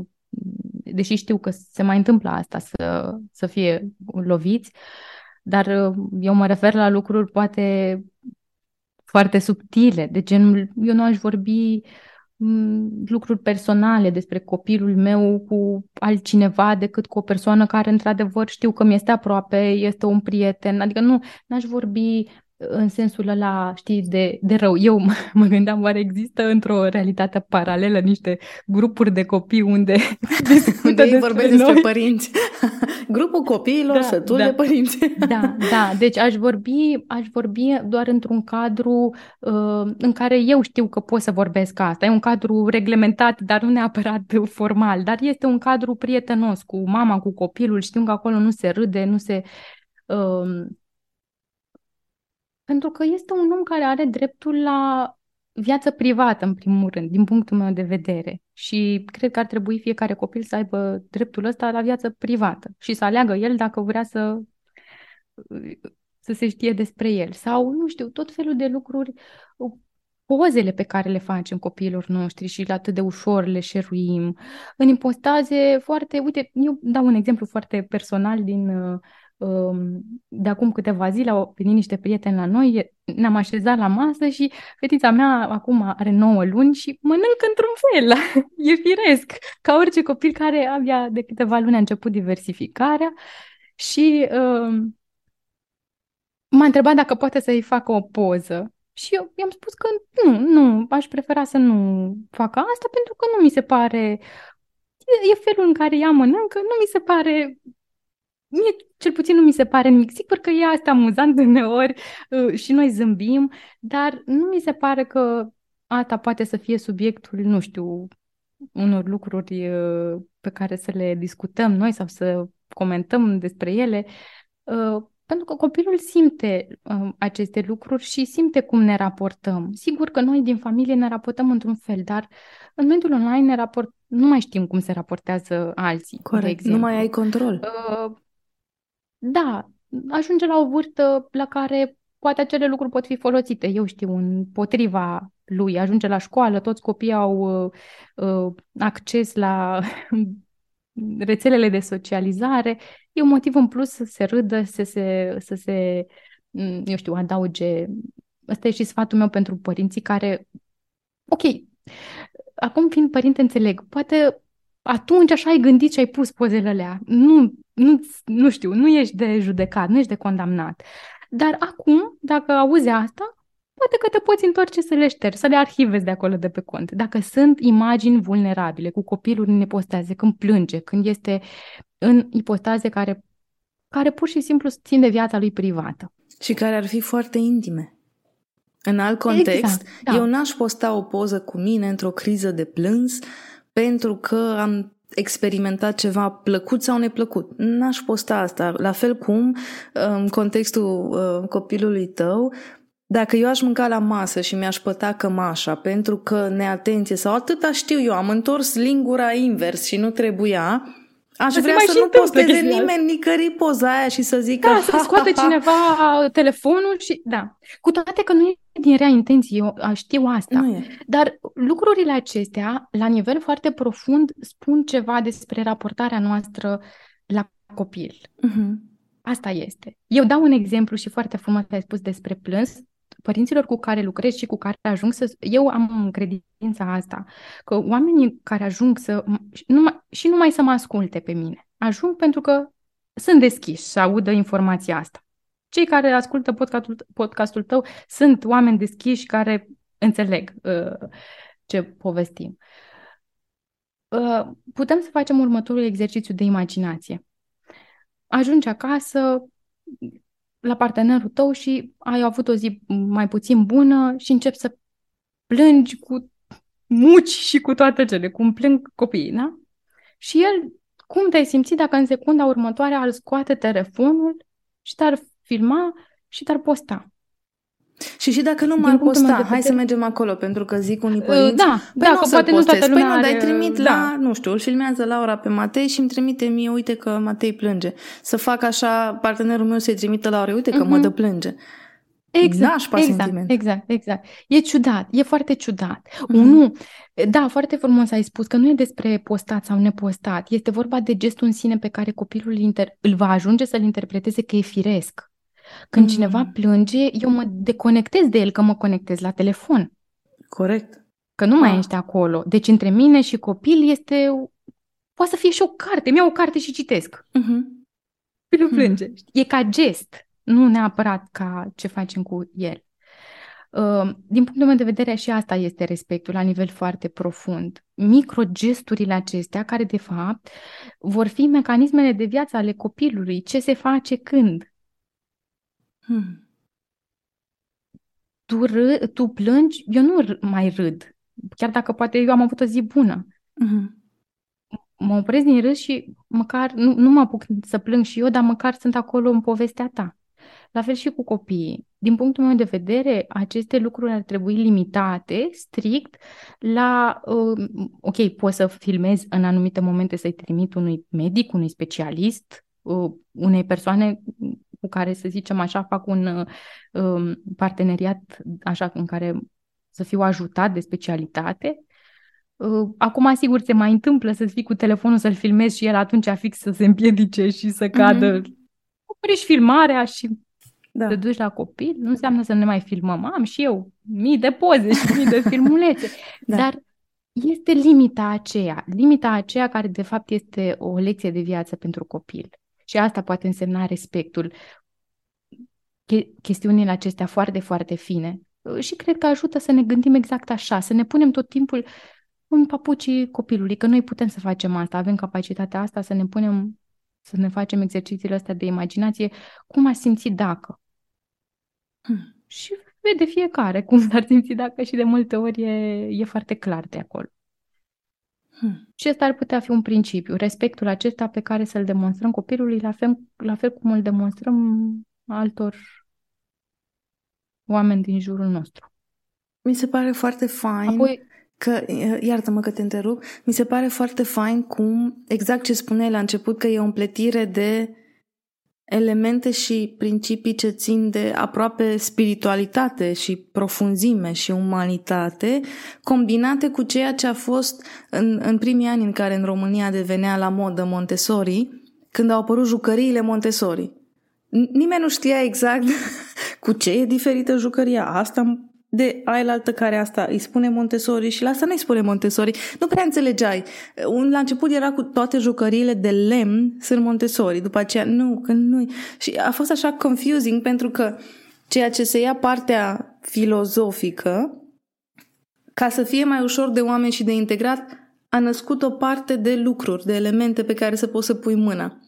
deși știu că se mai întâmplă asta, să, să fie loviți, dar eu mă refer la lucruri poate foarte subtile, de genul, eu nu aș vorbi uh, lucruri personale despre copilul meu cu altcineva decât cu o persoană care într-adevăr știu că mi este aproape, este un prieten. Adică nu, n-aș vorbi în sensul ăla, știi, de, de rău. Eu mă, <laughs> mă gândeam, oare există într-o realitate paralelă niște grupuri de copii unde <laughs> unde ei vorbesc despre noi? părinți. <laughs> Grupul copiilor da, sătul da, de părinți. da, da. Deci aș vorbi, aș vorbi doar într-un cadru uh, în care eu știu că pot să vorbesc asta. E un cadru reglementat, dar nu neapărat formal, dar este un cadru prietenos cu mama, cu copilul. Știu că acolo nu se râde, nu se... Uh, pentru că este un om care are dreptul la viață privată, în primul rând, din punctul meu de vedere. Și cred că ar trebui fiecare copil să aibă dreptul ăsta la viață privată și să aleagă el dacă vrea să, să se știe despre el. Sau, nu știu, tot felul de lucruri, pozele pe care le facem copiilor noștri și atât de ușor le șeruim, în impostaze foarte... Uite, eu dau un exemplu foarte personal din uh, Um, de acum câteva zile au venit niște prieteni la noi, ne-am așezat la masă și fetița mea acum are 9 luni și mănâncă într-un fel. <laughs> e firesc, ca orice copil care abia de câteva luni a început diversificarea și uh, m-a întrebat dacă poate să-i facă o poză. Și eu i-am spus că nu, nu, aș prefera să nu facă asta pentru că nu mi se pare e felul în care ea mănâncă, nu mi se pare mie cel puțin nu mi se pare nimic. Sigur că e asta amuzant <laughs> uneori uh, și noi zâmbim, dar nu mi se pare că asta poate să fie subiectul, nu știu, unor lucruri uh, pe care să le discutăm noi sau să comentăm despre ele, uh, pentru că copilul simte aceste lucruri și simte cum ne raportăm. Sigur că noi din familie ne raportăm într-un fel, dar în mediul online ne raport... nu mai știm cum se raportează alții. Corect, nu mai ai control. Uh, da, ajunge la o vârstă la care poate acele lucruri pot fi folosite, eu știu, împotriva lui. Ajunge la școală, toți copiii au uh, uh acces la <laughs> rețelele de socializare. E un motiv în plus să se râdă, să se, să se mm, eu știu, adauge. Asta e și sfatul meu pentru părinții care, ok, acum fiind părinte înțeleg, poate atunci așa ai gândit și ai pus pozele alea. Nu, nu, nu știu, nu ești de judecat, nu ești de condamnat. Dar acum, dacă auzi asta, poate că te poți întoarce să le ștergi, să le arhivezi de acolo de pe cont. Dacă sunt imagini vulnerabile cu copilul în ipostaze, când plânge, când este în ipostaze care, care pur și simplu țin de viața lui privată. Și care ar fi foarte intime. În alt context, exact, da. eu n-aș posta o poză cu mine într-o criză de plâns pentru că am experimentat ceva plăcut sau neplăcut. N-aș posta asta. La fel cum, în contextul uh, copilului tău, dacă eu aș mânca la masă și mi-aș păta cămașa pentru că neatenție sau atâta știu eu, am întors lingura invers și nu trebuia, Aș vrea să nu posteze nimeni nicări poza aia și să zică... Da, să scoate cineva telefonul și... Da. Cu toate că nu e din rea intenție, eu știu asta. Nu e. Dar lucrurile acestea, la nivel foarte profund, spun ceva despre raportarea noastră la copil. Uh-huh. Asta este. Eu dau un exemplu și foarte frumos ai spus despre plâns părinților cu care lucrez și cu care ajung să... Eu am credința asta, că oamenii care ajung să... Numai, și numai să mă asculte pe mine. Ajung pentru că sunt deschiși să audă informația asta. Cei care ascultă podcastul, podcastul tău sunt oameni deschiși care înțeleg uh, ce povestim. Uh, putem să facem următorul exercițiu de imaginație. Ajungi acasă la partenerul tău și ai avut o zi mai puțin bună și începi să plângi cu muci și cu toate cele, cum plâng copiii, da? Și el, cum te-ai simțit dacă în secunda următoare ar scoate telefonul și te-ar filma și te-ar posta? Și și dacă nu mai posta, hai să mergem acolo, pentru că zic unii uh, părinți, da, păi da, nu că să poate nu toată păi lumea nu, dar are... trimit da. la, nu știu, îl filmează Laura pe Matei și îmi trimite mie, uite că Matei plânge. Să fac așa, partenerul meu să-i trimită Laura, uite că uh-huh. mă mhm. dă plânge. Exact, Nașpa exact, sentiment. exact, exact. E ciudat, e foarte ciudat. Mhm. Nu, da, foarte frumos ai spus că nu e despre postat sau nepostat. Este vorba de gestul în sine pe care copilul inter- îl va ajunge să-l interpreteze că e firesc. Când Mm. cineva plânge, eu mă deconectez de el, că mă conectez la telefon, Corect. că nu mai Ah. ești acolo. Deci între mine și copil este, poate să fie și o carte. Mi-au o carte și citesc. Mhm. Copilul Hmm. plânge. E ca gest, nu neapărat ca ce facem cu el. Uh, Din punctul meu de vedere, și asta este respectul la nivel foarte profund. Microgesturile acestea, care de fapt vor fi mecanismele de viață ale copilului, ce se face când. Hmm. Tu, râ, tu plângi, eu nu r- mai râd, chiar dacă poate eu am avut o zi bună. Mhm. Mă opresc din râs și măcar nu, nu mă apuc să plâng și eu, dar măcar sunt acolo în povestea ta. La fel și cu copiii. Din punctul meu de vedere, aceste lucruri ar trebui limitate strict la, uh, ok, poți să filmezi în anumite momente să-i trimit unui medic, unui specialist, uh, unei persoane cu care, să zicem așa, fac un uh, um, parteneriat așa în care să fiu ajutat de specialitate. Uh, Acum, sigur, se mai întâmplă să fii cu telefonul să-l filmezi și el atunci fix să se împiedice și să cadă. Oprești filmarea și Da. te duci la copil, nu înseamnă să nu ne mai filmăm. Am și eu mii de poze și mii de filmulețe. <laughs> Da. Dar este limita aceea, limita aceea care de fapt este o lecție de viață pentru copil. Și asta poate însemna respectul. Che- chestiunile acestea foarte, foarte fine. Și cred că ajută să ne gândim exact așa, să ne punem tot timpul în papucii copilului, că noi putem să facem asta, avem capacitatea asta să ne punem, să ne facem exercițiile astea de imaginație, cum aș simți dacă. Hmm. Și vede fiecare cum s-ar simți dacă și de multe ori e, e foarte clar de acolo. Hmm. Și ăsta ar putea fi un principiu, respectul acesta pe care să-l demonstrăm copilului, la fel, la fel cum îl demonstrăm altor oameni din jurul nostru. Mi se pare foarte fain Apoi, că, iartă-mă că te întrerup, mi se pare foarte fain cum, exact ce spuneai la început, că e o împletire de elemente și principii ce țin de aproape spiritualitate și profunzime și umanitate, combinate cu ceea ce a fost în, în primii ani în care în România devenea la modă Montessori, când au apărut jucăriile Montessori. N- Nimeni nu știa exact <laughs> cu ce e diferită jucăria asta de ailaltă care asta îi spune Montessori și la asta nu-i spune Montessori. Nu prea înțelegeai. Un, la început era cu toate jucăriile de lemn sunt Montessori, după aceea nu, că nu Și a fost așa confusing pentru că ceea ce se ia partea filozofică ca să fie mai ușor de oameni și de integrat, a născut o parte de lucruri, de elemente pe care să poți să pui mâna.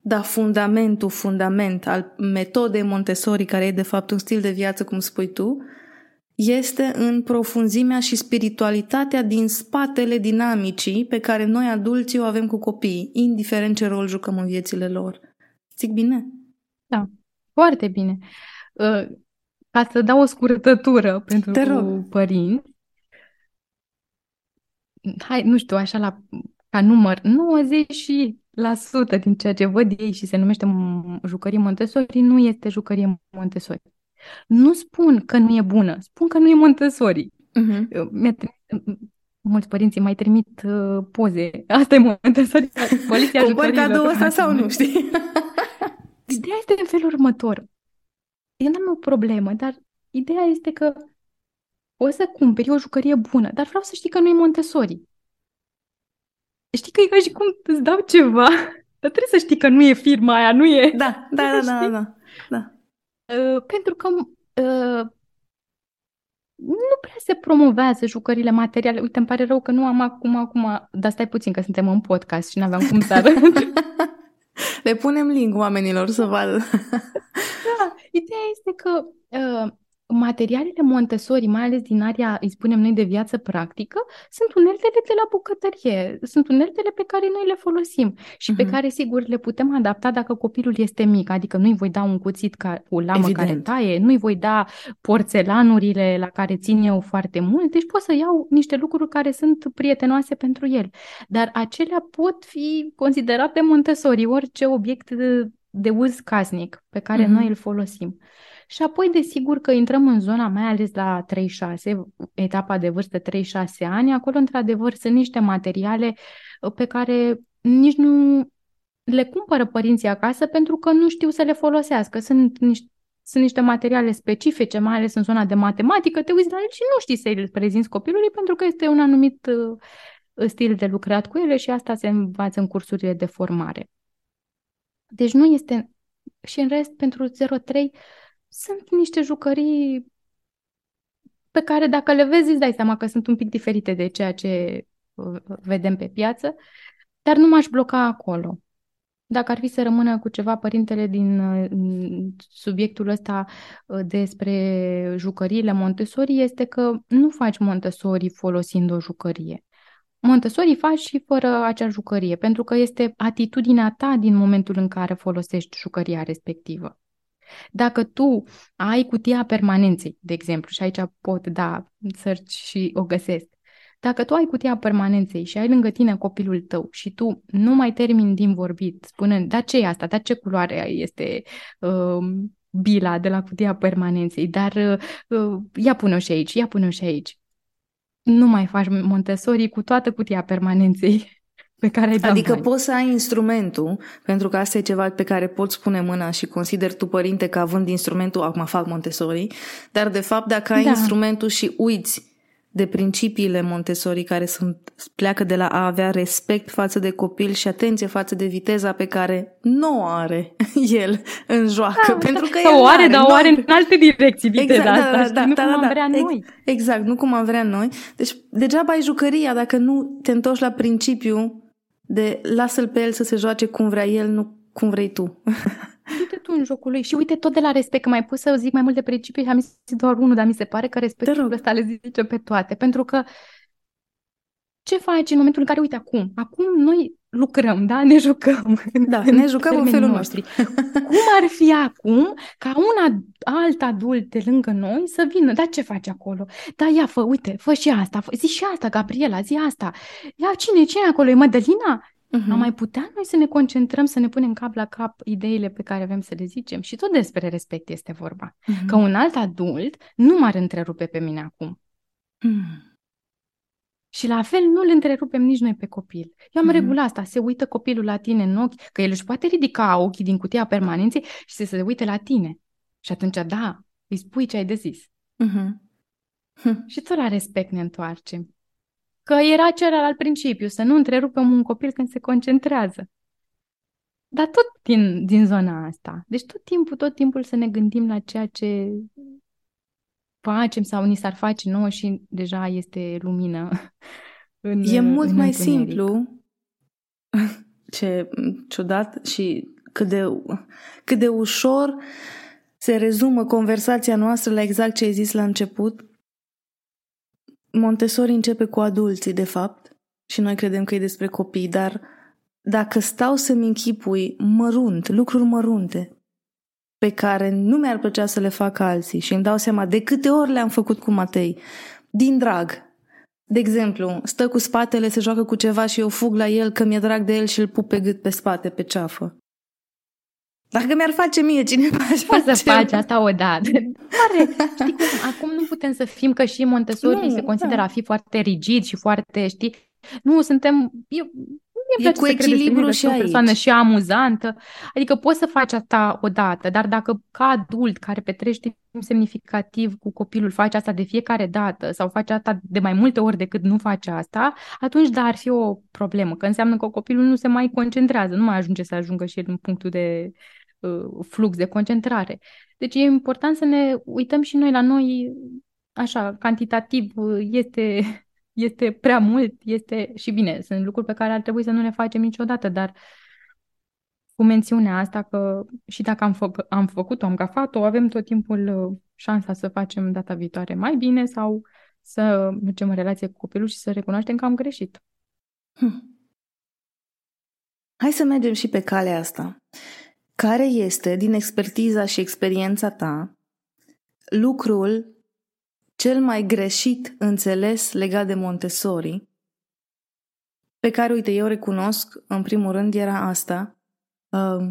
Dar fundamentul, fundament al metodei Montessori, care e de fapt un stil de viață, cum spui tu, este în profunzimea și spiritualitatea din spatele dinamicii pe care noi adulții o avem cu copiii, indiferent ce rol jucăm în viețile lor. Zic bine? da, foarte bine. Uh, Ca să dau o scurtătură pentru Te rog. părinți, hai, nu știu, așa la, ca număr, 90% din ceea ce văd ei și se numește m- jucărie Montessori nu este jucărie Montessori. Nu spun că nu e bună, spun că nu e Montessori. Uh-huh. Eu- Mi-a trimis, mulți părinți îmi mai trimit uh, poze. Asta e Montessori, poliția <laughs> Cumpăr jucăriilor. cadou ăsta sau nu, știi? <laughs> Ideea este în felul următor. Eu n-am o problemă, dar ideea este că poți să cumperi o jucărie bună, dar vreau să știi că nu e Montessori. Știi că e ca și cum îți dau ceva, dar trebuie să știi că nu e firma aia, nu e. Da, da, da, da, da, da. Uh, pentru că uh, nu prea se promovează jucările materiale. Uite, îmi pare rău că nu am acum, acum, dar stai puțin că suntem în podcast și nu aveam cum să <laughs> arăt. Le punem link oamenilor să vadă. da, ideea este că uh, materialele Montessori, mai ales din area, îi spunem noi, de viață practică, sunt uneltele de la bucătărie, sunt uneltele pe care noi le folosim și uh-huh. pe mhm. care, sigur, le putem adapta dacă copilul este mic, adică nu-i voi da un cuțit ca o lamă Evident. care taie, nu-i voi da porțelanurile la care țin eu foarte mult, deci pot să iau niște lucruri care sunt prietenoase pentru el. Dar acelea pot fi considerate Montessori, orice obiect de, de uz casnic pe care uh-huh. noi îl folosim. Și apoi, desigur, că intrăm în zona, mai ales la 3-6, etapa de vârstă 3-6 ani, acolo, într-adevăr, sunt niște materiale uh, pe care nici nu le cumpără părinții acasă pentru că nu știu să le folosească. Sunt niște sunt niște materiale specifice, mai ales în zona de matematică, te uiți la el și nu știi să îl prezinți copilului pentru că este un anumit uh, stil de lucrat cu ele și asta se învață în cursurile de formare. Deci nu este... Și în rest, pentru 0-3, sunt niște jucării pe care dacă le vezi îți dai seama că sunt un pic diferite de ceea ce uh, vedem pe piață, dar nu m-aș bloca acolo. Dacă ar fi să rămână cu ceva părintele din uh, subiectul ăsta uh, despre jucăriile Montessori, este că nu faci Montessori folosind o jucărie. Montessori faci și fără acea jucărie, pentru că este atitudinea ta din momentul în care folosești jucăria respectivă. Dacă tu ai cutia permanenței, de exemplu, și aici pot da search și o găsesc, dacă tu ai cutia permanenței și ai lângă tine copilul tău și tu nu mai termini din vorbit spunând, da ce e asta, da ce culoare este uh, bila de la cutia permanenței, dar uh, ia pune-o și aici, ia pune-o și aici. Nu mai faci Montessori cu toată cutia permanenței pe care ai Adică bani. poți să ai instrumentul, pentru că asta e ceva pe care poți pune mâna și consider tu, părinte, că având instrumentul, acum fac Montessori, dar de fapt dacă ai da. instrumentul și uiți de principiile Montessori care sunt, pleacă de la a avea respect față de copil și atenție față de viteza pe care nu o are <laughs> el în joacă. Da, pentru că el o are, dar o are în alte direcții viteza exact, asta, da, da, da, nu da, cum da, am da, vrea noi. Exact, nu cum am vrea noi. Deci degeaba ai jucăria dacă nu te întorci la principiu de lasă-l pe el să se joace cum vrea el, nu cum vrei tu. <laughs> Uite tu în jocul lui și uite tot de la respect, că mai pus să zic mai multe principii și am zis doar unul, dar mi se pare că respectul ăsta le zice pe toate, pentru că ce faci în momentul în care, uite, acum, acum noi lucrăm, da? Ne jucăm. <laughs> Da, ne jucăm în felul nostru. <laughs> Cum ar fi acum ca un alt adult de lângă noi să vină? Da, ce faci acolo? Da, ia, fă, uite, fă și asta, fă, zi și asta, Gabriela, zi asta. Ia, cine, cine acolo? E Mădălina? Uh-huh. Am mai putea noi să ne concentrăm, să ne punem cap la cap ideile pe care avem să le zicem? Și tot despre respect este vorba. Uh-huh. Că un alt adult nu m-ar întrerupe pe mine acum. Uh-huh. Și la fel nu le întrerupem nici noi pe copil. Eu am mm-hmm. regula asta, se uită copilul la tine în ochi, că el își poate ridica ochii din cutia permanenței și să se uite la tine. Și atunci, da, îi spui ce ai de zis. Mm-hmm. Hm. Și tot la respect ne întoarcem. Că era celălalt principiu, să nu întrerupem un copil când se concentrează. Dar tot din, din zona asta. Deci tot timpul, tot timpul să ne gândim la ceea ce facem sau ni s-ar face nouă și deja este lumină. <laughs> În, e mult în mai întuneric. simplu <laughs> ce ciudat și cât de, cât de ușor se rezumă conversația noastră la exact ce ai zis la început. Montessori începe cu adulții, de fapt, și noi credem că e despre copii, dar dacă stau să-mi închipui mărunt, lucruri mărunte, pe care nu mi-ar plăcea să le fac alții și îmi dau seama de câte ori le-am făcut cu Matei, din drag. De exemplu, stă cu spatele, se joacă cu ceva și eu fug la el că mi-e drag de el și îl pup pe gât pe spate, pe ceafă. Dacă mi-ar face mie cineva așa Poți să faci asta odată. Pare, știi cum, acum nu putem să fim că și Montessori nu, se consideră da. a fi foarte rigid și foarte, știi, nu, suntem, eu e cu echilibru și aici. o persoană și amuzantă. Adică poți să faci asta odată, dar dacă ca adult care petrește timp semnificativ cu copilul faci asta de fiecare dată sau faci asta de mai multe ori decât nu face asta, atunci da, ar fi o problemă, că înseamnă că copilul nu se mai concentrează, nu mai ajunge să ajungă și el în punctul de uh, flux de concentrare. Deci e important să ne uităm și noi la noi, așa, cantitativ, uh, este, este prea mult, este și bine, sunt lucruri pe care ar trebui să nu le facem niciodată, dar cu mențiunea asta că și dacă am, fă, am făcut-o, am gafat-o, avem tot timpul uh, șansa să facem data viitoare mai bine sau să mergem în relație cu copilul și să recunoaștem că am greșit. Hm. Hai să mergem și pe calea asta. Care este, din expertiza și experiența ta, lucrul cel mai greșit înțeles legat de Montessori, pe care, uite, eu recunosc, în primul rând, era asta, uh,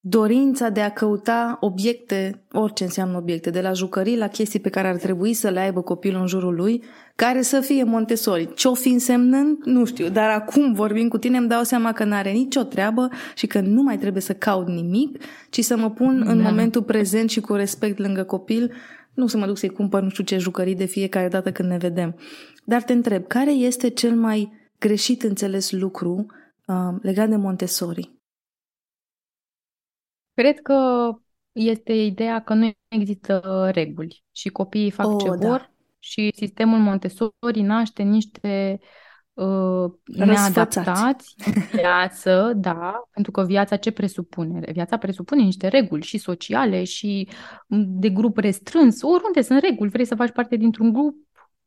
dorința de a căuta obiecte, orice înseamnă obiecte, de la jucării la chestii pe care ar trebui să le aibă copilul în jurul lui, care să fie Montessori. Ce-o fi însemnând, nu știu, dar acum vorbim cu tine îmi dau seama că n-are nicio treabă și că nu mai trebuie să caut nimic, ci să mă pun da. în momentul prezent și cu respect lângă copil, nu să mă duc să-i cumpăr nu știu ce jucării de fiecare dată când ne vedem. Dar te întreb, care este cel mai greșit înțeles lucru uh, legat de Montessori? Cred că este ideea că nu există reguli și copiii fac oh, ce da. vor și sistemul Montessori naște niște uh, neadaptați în <laughs> viață, da, pentru că viața ce presupune? Viața presupune niște reguli și sociale și de grup restrâns. Oriunde sunt reguli, vrei să faci parte dintr-un grup,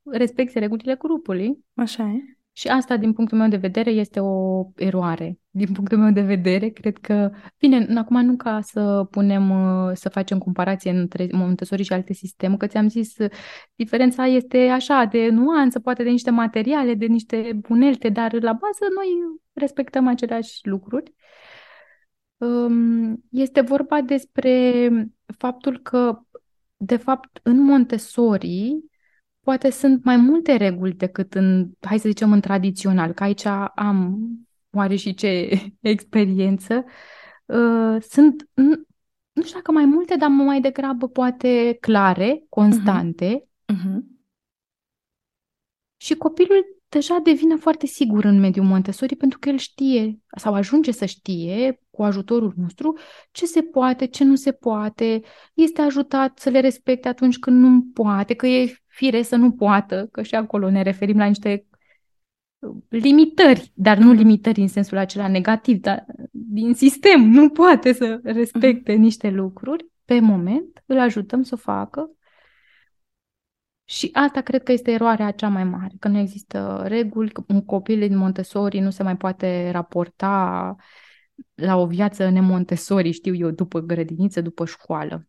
respecti regulile grupului. Așa e. Și asta, din punctul meu de vedere, este o eroare. Din punctul meu de vedere, cred că, bine, acum nu ca să punem, uh, să facem comparație între Montessori și alte sisteme, că ți-am zis, diferența este așa, de nuanță, poate de niște materiale, de niște unelte, dar la bază noi respectăm aceleași lucruri. Um, este vorba despre faptul că, de fapt, în Montessori, poate sunt mai multe reguli decât în, hai să zicem, în tradițional, că aici am oare și ce <laughs> experiență. Uh, sunt, nu știu dacă mai multe, dar mai degrabă poate clare, constante. Uh-huh. Uh-huh. Și copilul deja devine foarte sigur în mediul Montessori pentru că el știe sau ajunge să știe cu ajutorul nostru ce se poate, ce nu se poate, este ajutat să le respecte atunci când nu poate, că e fire să nu poată, că și acolo ne referim la niște limitări, dar nu limitări în sensul acela negativ, dar din sistem nu poate să respecte niște lucruri, pe moment îl ajutăm să o facă și asta cred că este eroarea cea mai mare, că nu există reguli, că un copil din Montessori nu se mai poate raporta la o viață nemontessori, știu eu, după grădiniță, după școală.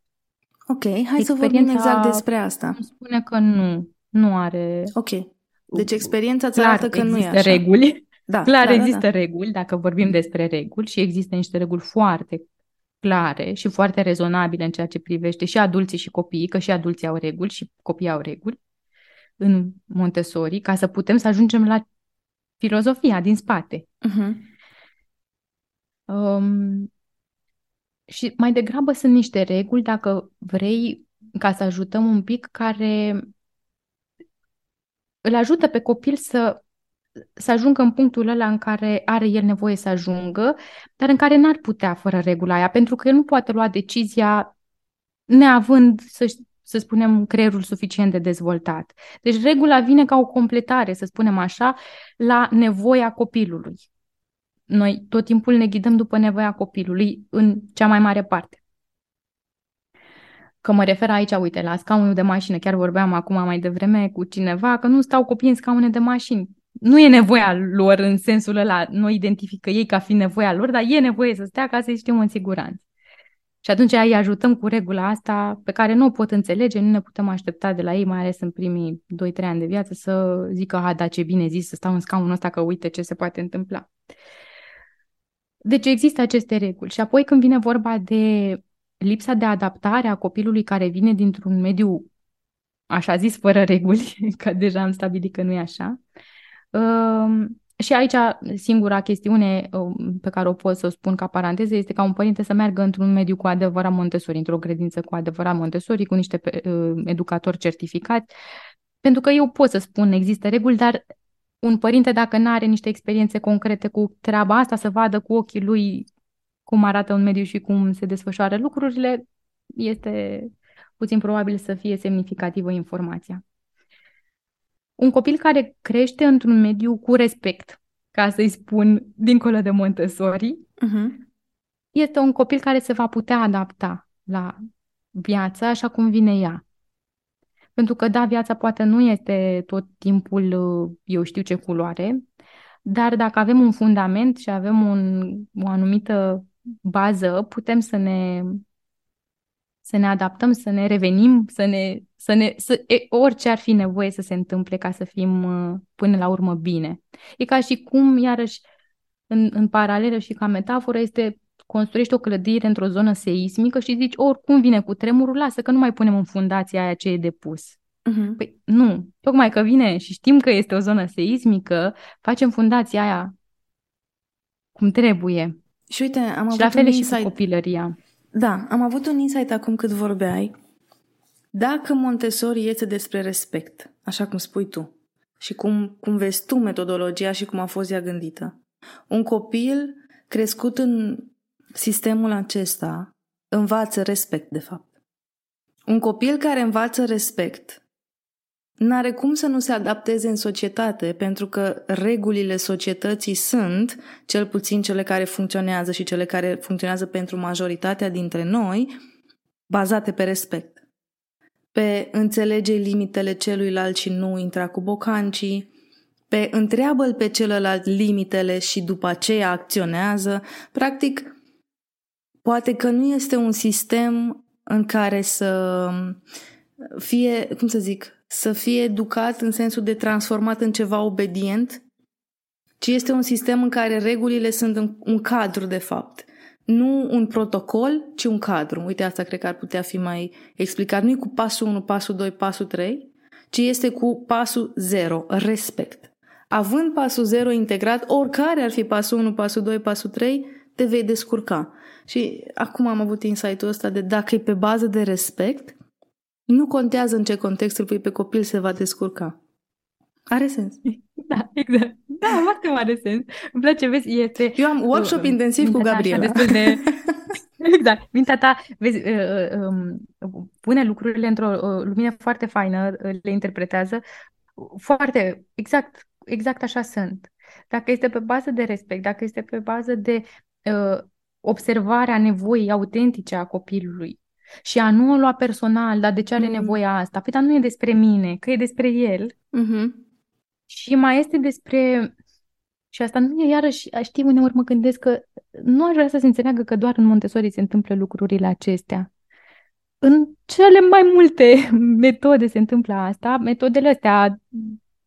Ok, hai să vorbim exact despre asta. Spune că nu, nu are... Ok, deci experiența îți arată că nu e așa. reguli. Da, Clar da, există da, da. reguli, dacă vorbim despre reguli și există niște reguli foarte clare și foarte rezonabile în ceea ce privește și adulții și copiii, că și adulții au reguli și copiii au reguli în Montessori, ca să putem să ajungem la filozofia din spate. Uh-huh. Um, și mai degrabă sunt niște reguli, dacă vrei, ca să ajutăm un pic, care îl ajută pe copil să să ajungă în punctul ăla în care are el nevoie să ajungă, dar în care n-ar putea fără regula aia, pentru că el nu poate lua decizia neavând, să, să spunem, creierul suficient de dezvoltat. Deci regula vine ca o completare, să spunem așa, la nevoia copilului. Noi tot timpul ne ghidăm după nevoia copilului în cea mai mare parte. Că mă refer aici, uite, la scaunul de mașină. Chiar vorbeam acum mai devreme cu cineva că nu stau copii în scaune de mașini nu e nevoia lor în sensul ăla, nu identifică ei ca fiind nevoia lor, dar e nevoie să stea ca să-i știm în siguranță. Și atunci îi ajutăm cu regula asta pe care nu o pot înțelege, nu ne putem aștepta de la ei, mai ales în primii 2-3 ani de viață, să zică, a, da, ce bine zis, să stau în scaunul ăsta, că uite ce se poate întâmpla. Deci există aceste reguli. Și apoi când vine vorba de lipsa de adaptare a copilului care vine dintr-un mediu, așa zis, fără reguli, <laughs> că deja am stabilit că nu e așa, și aici singura chestiune um, pe care o pot să o spun ca paranteză este ca un părinte să meargă într-un mediu cu adevărat Montessori, într-o credință cu adevărat Montessori, cu niște uh, educatori certificați, pentru că eu pot să spun există reguli, dar un părinte dacă nu are niște experiențe concrete cu treaba asta, să vadă cu ochii lui cum arată un mediu și cum se desfășoară lucrurile, este puțin probabil să fie semnificativă informația. Un copil care crește într-un mediu cu respect, ca să-i spun dincolo de Montessori, uh-huh. este un copil care se va putea adapta la viața așa cum vine ea. Pentru că, da, viața poate nu este tot timpul, eu știu ce culoare, dar dacă avem un fundament și avem un, o anumită bază, putem să ne să ne adaptăm, să ne revenim, să ne, să ne să, e, orice ar fi nevoie să se întâmple ca să fim uh, până la urmă bine. E ca și cum, iarăși, în, în paralelă și ca metaforă, este construiești o clădire într-o zonă seismică și zici, oricum vine cu tremurul, lasă că nu mai punem în fundația aia ce e depus. Uh-huh. Păi nu, tocmai că vine și știm că este o zonă seismică, facem fundația aia cum trebuie. Și uite, am și avut la fel un și insight. cu copilăria. Da, am avut un insight acum cât vorbeai. Dacă Montessori este despre respect, așa cum spui tu, și cum, cum vezi tu metodologia și cum a fost ea gândită, un copil crescut în sistemul acesta învață respect, de fapt. Un copil care învață respect n-are cum să nu se adapteze în societate, pentru că regulile societății sunt, cel puțin cele care funcționează și cele care funcționează pentru majoritatea dintre noi, bazate pe respect. Pe înțelege limitele celuilalt și nu intra cu bocancii, pe întreabă-l pe celălalt limitele și după aceea acționează. Practic, poate că nu este un sistem în care să fie, cum să zic, să fie educat în sensul de transformat în ceva obedient, ci este un sistem în care regulile sunt un cadru, de fapt. Nu un protocol, ci un cadru. Uite, asta cred că ar putea fi mai explicat. Nu e cu pasul 1, pasul 2, pasul 3, ci este cu pasul 0, respect. Având pasul 0 integrat, oricare ar fi pasul 1, pasul 2, pasul 3, te vei descurca. Și acum am avut insight-ul ăsta de dacă e pe bază de respect, nu contează în ce context îl pui pe copil, se va descurca. Are sens. Da, exact. Da, foarte mare sens. Îmi place, vezi, este... Eu am workshop uh, intensiv cu Gabriela. Destul de... <laughs> exact. Mintea ta, vezi, uh, um, pune lucrurile într-o uh, lumină foarte faină, le interpretează foarte, exact, exact așa sunt. Dacă este pe bază de respect, dacă este pe bază de uh, observarea nevoii autentice a copilului, și a nu o lua personal, dar de ce are mm. nevoia asta? Păi, dar nu e despre mine, că e despre el. Mm-hmm. Și mai este despre... Și asta nu e iarăși, știi, uneori mă gândesc că nu aș vrea să se înțeleagă că doar în Montessori se întâmplă lucrurile acestea. În cele mai multe <laughs> metode se întâmplă asta, metodele astea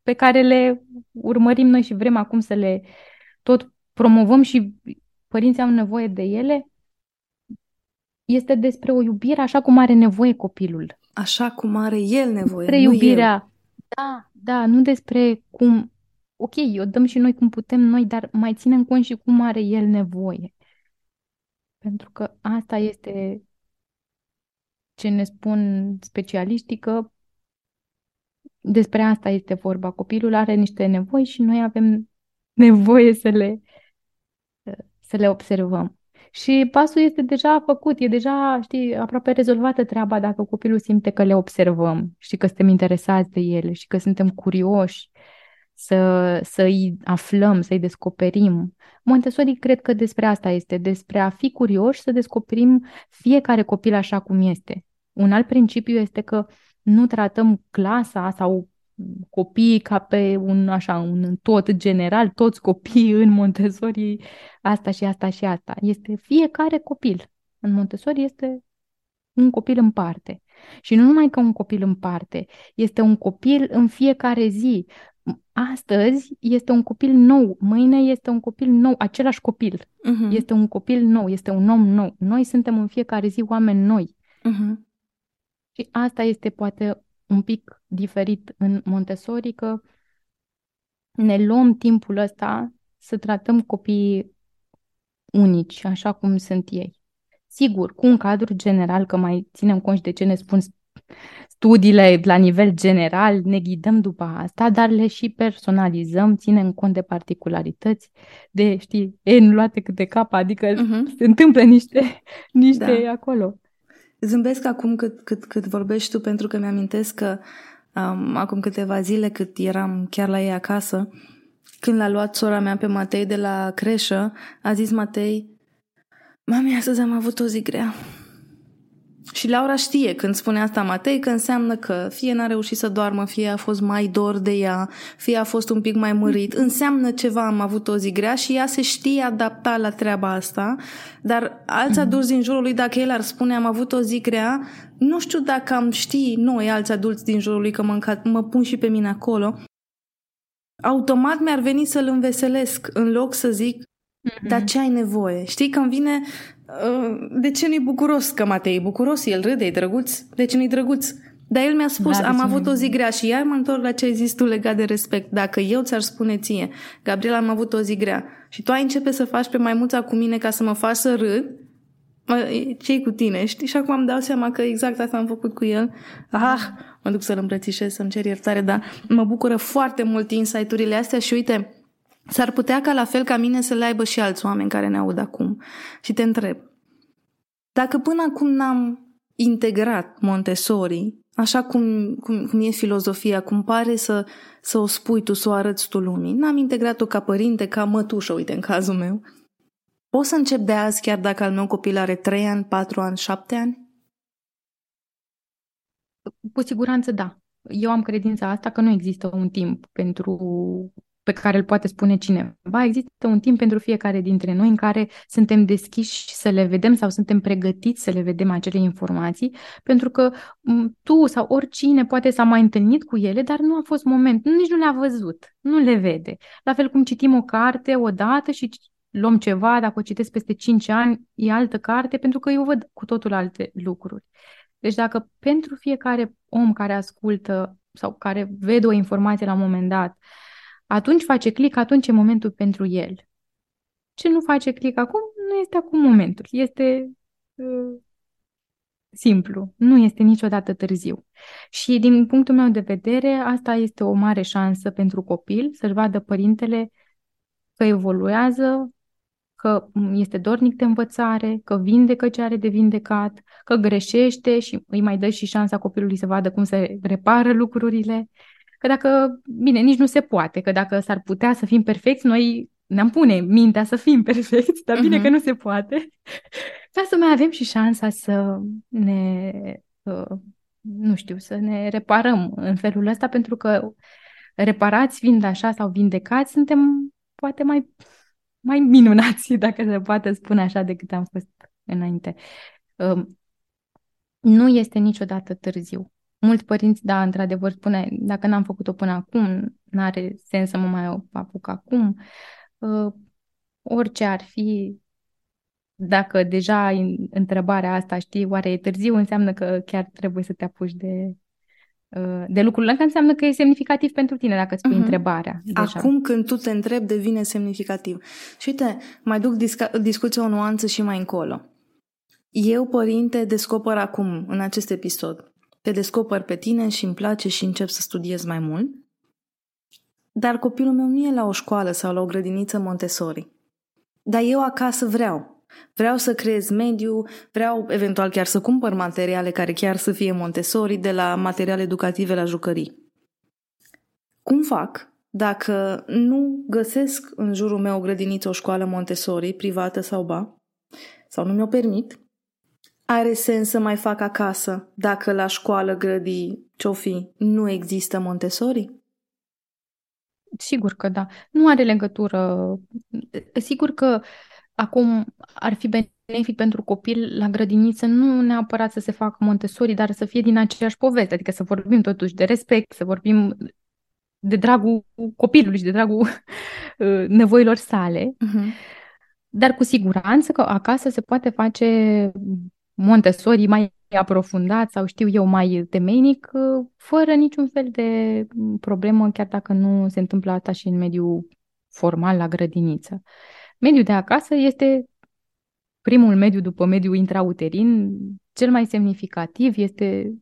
pe care le urmărim noi și vrem acum să le tot promovăm și părinții au nevoie de ele, este despre o iubire așa cum are nevoie copilul. Așa cum are el nevoie, Despre nu iubirea. Eu. Da, da, nu despre cum... Ok, o dăm și noi cum putem noi, dar mai ținem cont și cum are el nevoie. Pentru că asta este ce ne spun specialiștii că despre asta este vorba. Copilul are niște nevoi și noi avem nevoie să le, să le observăm. Și pasul este deja făcut, e deja, știi, aproape rezolvată treaba dacă copilul simte că le observăm, și că suntem interesați de ele și că suntem curioși să, să-i aflăm, să-i descoperim. Montessori cred că despre asta este, despre a fi curioși să descoperim fiecare copil așa cum este. Un alt principiu este că nu tratăm clasa sau copiii ca pe un așa, un tot general, toți copiii în Montessori, asta și asta și asta. Este fiecare copil. În Montessori este un copil în parte. Și nu numai că un copil în parte, este un copil în fiecare zi. Astăzi este un copil nou, mâine este un copil nou, același copil. Uh-huh. Este un copil nou, este un om nou. Noi suntem în fiecare zi oameni noi. Uh-huh. Și asta este poate un pic diferit în Montessori, că ne luăm timpul ăsta să tratăm copiii unici, așa cum sunt ei. Sigur, cu un cadru general, că mai ținem cont de ce ne spun studiile la nivel general, ne ghidăm după asta, dar le și personalizăm, ținem cont de particularități, de, știi, N luate câte cap, adică uh-huh. se întâmplă niște, niște da. acolo. Zâmbesc acum cât, cât, cât vorbești tu, pentru că mi-amintesc că um, acum câteva zile, cât eram chiar la ei acasă, când l-a luat sora mea pe Matei de la creșă, a zis Matei, Mami, astăzi am avut o zi grea. Și Laura știe când spune asta Matei că înseamnă că fie n-a reușit să doarmă, fie a fost mai dor de ea, fie a fost un pic mai mărit. Înseamnă ceva, am avut o zi grea și ea se știe adapta la treaba asta, dar alți mm-hmm. adulți din jurul lui, dacă el ar spune am avut o zi grea, nu știu dacă am ști noi, alți adulți din jurul lui, că mă, mă pun și pe mine acolo, automat mi-ar veni să-l înveselesc în loc să zic Mm-hmm. Dar ce ai nevoie? Știi, când vine Uh, de ce nu-i bucuros că Matei e bucuros? El râde, e drăguț. De ce nu-i drăguț? Dar el mi-a spus, da, am avut o zi grea și iar mă întorc la ce ai zis tu legat de respect. Dacă eu ți-ar spune ție, Gabriela, am avut o zi grea și tu ai începe să faci pe maimuța cu mine ca să mă faci să râd, ce cu tine, știi? Și acum îmi dau seama că exact asta am făcut cu el. Ah, mă duc să-l îmbrățișez, să-mi cer iertare, dar mă bucură foarte mult insight-urile astea și uite, S-ar putea ca la fel ca mine să le aibă și alți oameni care ne aud acum. Și te întreb, dacă până acum n-am integrat Montessori, așa cum, cum, cum e filozofia, cum pare să, să o spui tu, să o arăți tu lumii, n-am integrat-o ca părinte, ca mătușă, uite, în cazul meu, pot să încep de azi chiar dacă al meu copil are 3 ani, 4 ani, 7 ani? Cu siguranță da. Eu am credința asta că nu există un timp pentru pe care îl poate spune cineva. Există un timp pentru fiecare dintre noi în care suntem deschiși să le vedem sau suntem pregătiți să le vedem acele informații, pentru că tu sau oricine poate s-a mai întâlnit cu ele, dar nu a fost moment, nici nu le-a văzut, nu le vede. La fel cum citim o carte odată și luăm ceva, dacă o citesc peste 5 ani, e altă carte, pentru că eu văd cu totul alte lucruri. Deci dacă pentru fiecare om care ascultă sau care vede o informație la un moment dat, atunci face click, atunci e momentul pentru el. Ce nu face click acum, nu este acum momentul. Este uh, simplu. Nu este niciodată târziu. Și din punctul meu de vedere, asta este o mare șansă pentru copil să-și vadă părintele că evoluează, că este dornic de învățare, că vindecă ce are de vindecat, că greșește și îi mai dă și șansa copilului să vadă cum se repară lucrurile Că dacă, bine, nici nu se poate, că dacă s-ar putea să fim perfecți, noi ne-am pune mintea să fim <laughs> perfecți, dar bine uh-huh. că nu se poate, ca să mai avem și șansa să ne, uh, nu știu, să ne reparăm în felul ăsta, pentru că reparați fiind așa sau vindecați, suntem poate mai, mai minunați, <laughs> dacă se poate spune așa, decât am fost înainte. Uh, nu este niciodată târziu mulți părinți, da, într-adevăr, spune, dacă n-am făcut-o până acum, n-are sens să mă mai apuc acum. Uh, orice ar fi, dacă deja ai întrebarea asta, știi, oare e târziu, înseamnă că chiar trebuie să te apuci de, uh, de lucrurile că înseamnă că e semnificativ pentru tine dacă îți pui uh-huh. întrebarea. Deja. Acum când tu te întrebi, devine semnificativ. Și uite, mai duc disca- discuția o nuanță și mai încolo. Eu, părinte, descoper acum, în acest episod, te descoper pe tine și îmi place și încep să studiez mai mult. Dar copilul meu nu e la o școală sau la o grădiniță Montessori. Dar eu acasă vreau. Vreau să creez mediu, vreau eventual chiar să cumpăr materiale care chiar să fie Montessori, de la materiale educative la jucării. Cum fac dacă nu găsesc în jurul meu o grădiniță, o școală Montessori, privată sau ba, sau nu mi-o permit, are sens să mai fac acasă dacă la școală, grădii, ce-o fi, nu există Montessori? Sigur că da. Nu are legătură. Sigur că acum ar fi benefic pentru copil la grădiniță nu neapărat să se facă Montessori, dar să fie din aceeași poveste, adică să vorbim totuși de respect, să vorbim de dragul copilului și de dragul <laughs> uh, nevoilor sale. Uh-huh. Dar cu siguranță că acasă se poate face Montessori mai aprofundat sau știu eu mai temeinic, uh, fără niciun fel de problemă, chiar dacă nu se întâmplă asta și în mediul formal la grădiniță. Mediul de acasă este primul mediu după mediul intrauterin, cel mai semnificativ, este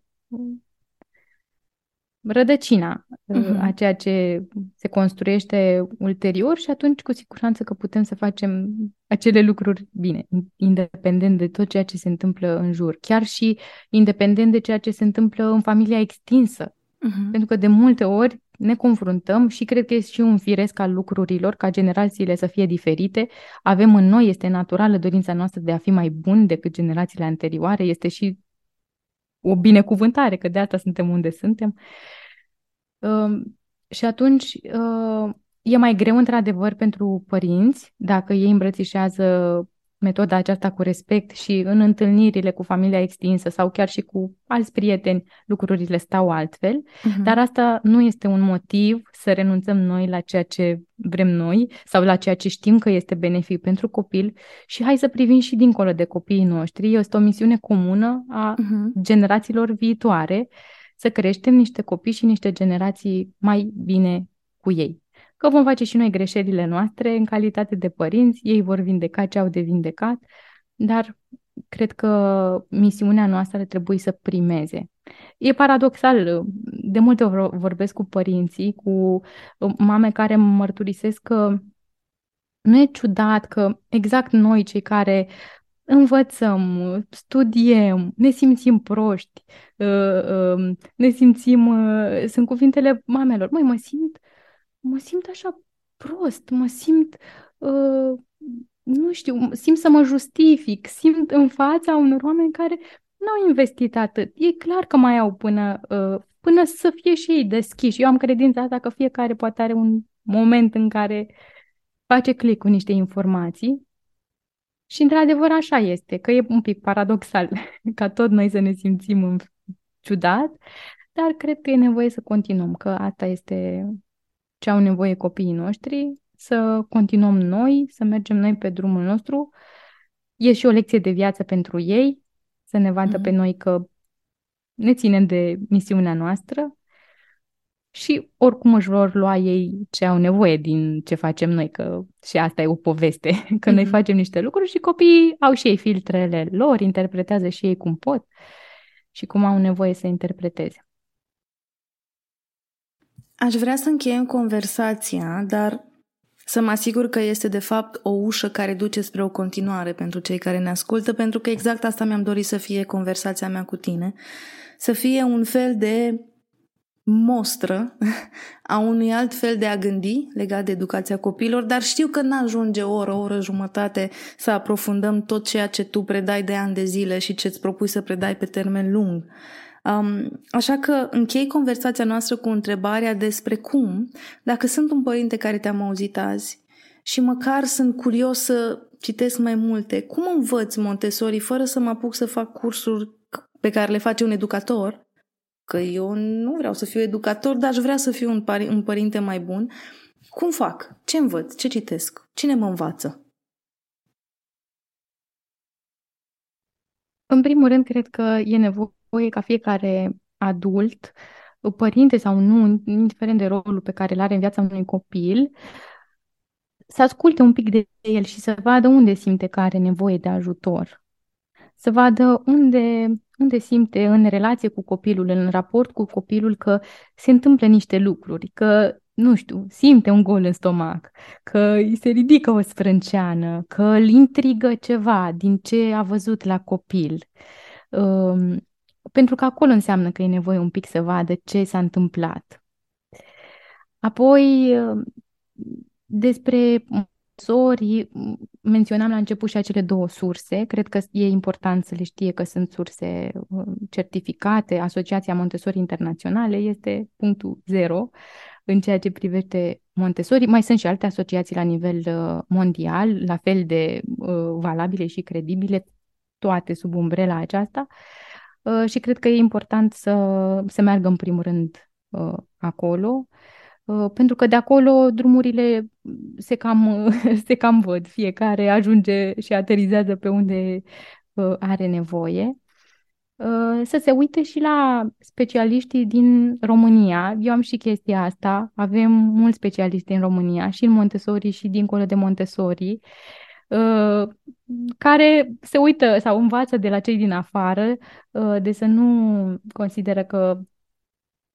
rădăcina uh-huh. a ceea ce se construiește ulterior și atunci cu siguranță că putem să facem acele lucruri bine, independent de tot ceea ce se întâmplă în jur, chiar și independent de ceea ce se întâmplă în familia extinsă. Uh-huh. Pentru că de multe ori ne confruntăm și cred că este și un firesc al lucrurilor, ca generațiile să fie diferite. Avem în noi, este naturală dorința noastră de a fi mai buni decât generațiile anterioare, este și o binecuvântare, că de asta suntem unde suntem. Uh, și atunci uh, e mai greu, într-adevăr, pentru părinți, dacă ei îmbrățișează metoda aceasta cu respect și în întâlnirile cu familia extinsă sau chiar și cu alți prieteni, lucrurile stau altfel, uh-huh. dar asta nu este un motiv să renunțăm noi la ceea ce vrem noi sau la ceea ce știm că este benefic pentru copil și hai să privim și dincolo de copiii noștri. Este o misiune comună a uh-huh. generațiilor viitoare să creștem niște copii și niște generații mai bine cu ei că vom face și noi greșelile noastre în calitate de părinți, ei vor vindeca ce au de vindecat, dar cred că misiunea noastră ar trebui să primeze. E paradoxal, de multe ori vorbesc cu părinții, cu mame care mă mărturisesc că nu e ciudat că exact noi, cei care învățăm, studiem, ne simțim proști, uh, um, ne simțim, uh, sunt cuvintele mamelor, măi, mă simt mă simt așa prost, mă simt, uh, nu știu, simt să mă justific, simt în fața unor oameni care nu au investit atât. E clar că mai au până, uh, până să fie și ei deschiși. Eu am credința asta că fiecare poate are un moment în care face click cu niște informații și într-adevăr așa este, că e un pic paradoxal <laughs> ca tot noi să ne simțim în ciudat, dar cred că e nevoie să continuăm, că asta este ce au nevoie copiii noștri, să continuăm noi, să mergem noi pe drumul nostru. E și o lecție de viață pentru ei, să ne vadă mm-hmm. pe noi că ne ținem de misiunea noastră și oricum își vor lua ei ce au nevoie din ce facem noi, că și asta e o poveste, <laughs> că mm-hmm. noi facem niște lucruri și copiii au și ei filtrele lor, interpretează și ei cum pot și cum au nevoie să interpreteze. Aș vrea să încheiem conversația, dar să mă asigur că este de fapt o ușă care duce spre o continuare pentru cei care ne ascultă, pentru că exact asta mi-am dorit să fie conversația mea cu tine. Să fie un fel de mostră a unui alt fel de a gândi legat de educația copiilor, dar știu că n-ajunge o oră, o oră jumătate să aprofundăm tot ceea ce tu predai de ani de zile și ce îți propui să predai pe termen lung. Um, așa că închei conversația noastră cu întrebarea despre cum, dacă sunt un părinte care te-am auzit azi și măcar sunt curios să citesc mai multe, cum învăț Montessori fără să mă apuc să fac cursuri pe care le face un educator? Că eu nu vreau să fiu educator, dar aș vrea să fiu un, pari- un părinte mai bun. Cum fac? Ce învăț? Ce citesc? Cine mă învață? În primul rând, cred că e nevoie nevoie ca fiecare adult, părinte sau nu, indiferent de rolul pe care îl are în viața unui copil, să asculte un pic de el și să vadă unde simte că are nevoie de ajutor. Să vadă unde, unde simte în relație cu copilul, în raport cu copilul, că se întâmplă niște lucruri, că, nu știu, simte un gol în stomac, că îi se ridică o sprânceană, că îl intrigă ceva din ce a văzut la copil. Um, pentru că acolo înseamnă că e nevoie un pic să vadă ce s-a întâmplat. Apoi, despre Montessori, menționam la început și acele două surse. Cred că e important să le știe că sunt surse uh, certificate. Asociația Montessori Internaționale este punctul zero în ceea ce privește Montessori. Mai sunt și alte asociații la nivel uh, mondial, la fel de uh, valabile și credibile, toate sub umbrela aceasta. Uh, și cred că e important să se meargă în primul rând uh, acolo, uh, pentru că de acolo drumurile se cam, <laughs> se cam văd, fiecare ajunge și aterizează pe unde are nevoie. Să se uite și la specialiștii din România. Eu am și chestia asta. Avem mulți specialiști în România, și în Montessori și dincolo de Montessori. uh, care se uită sau învață de la cei din afară, uh, de să nu consideră că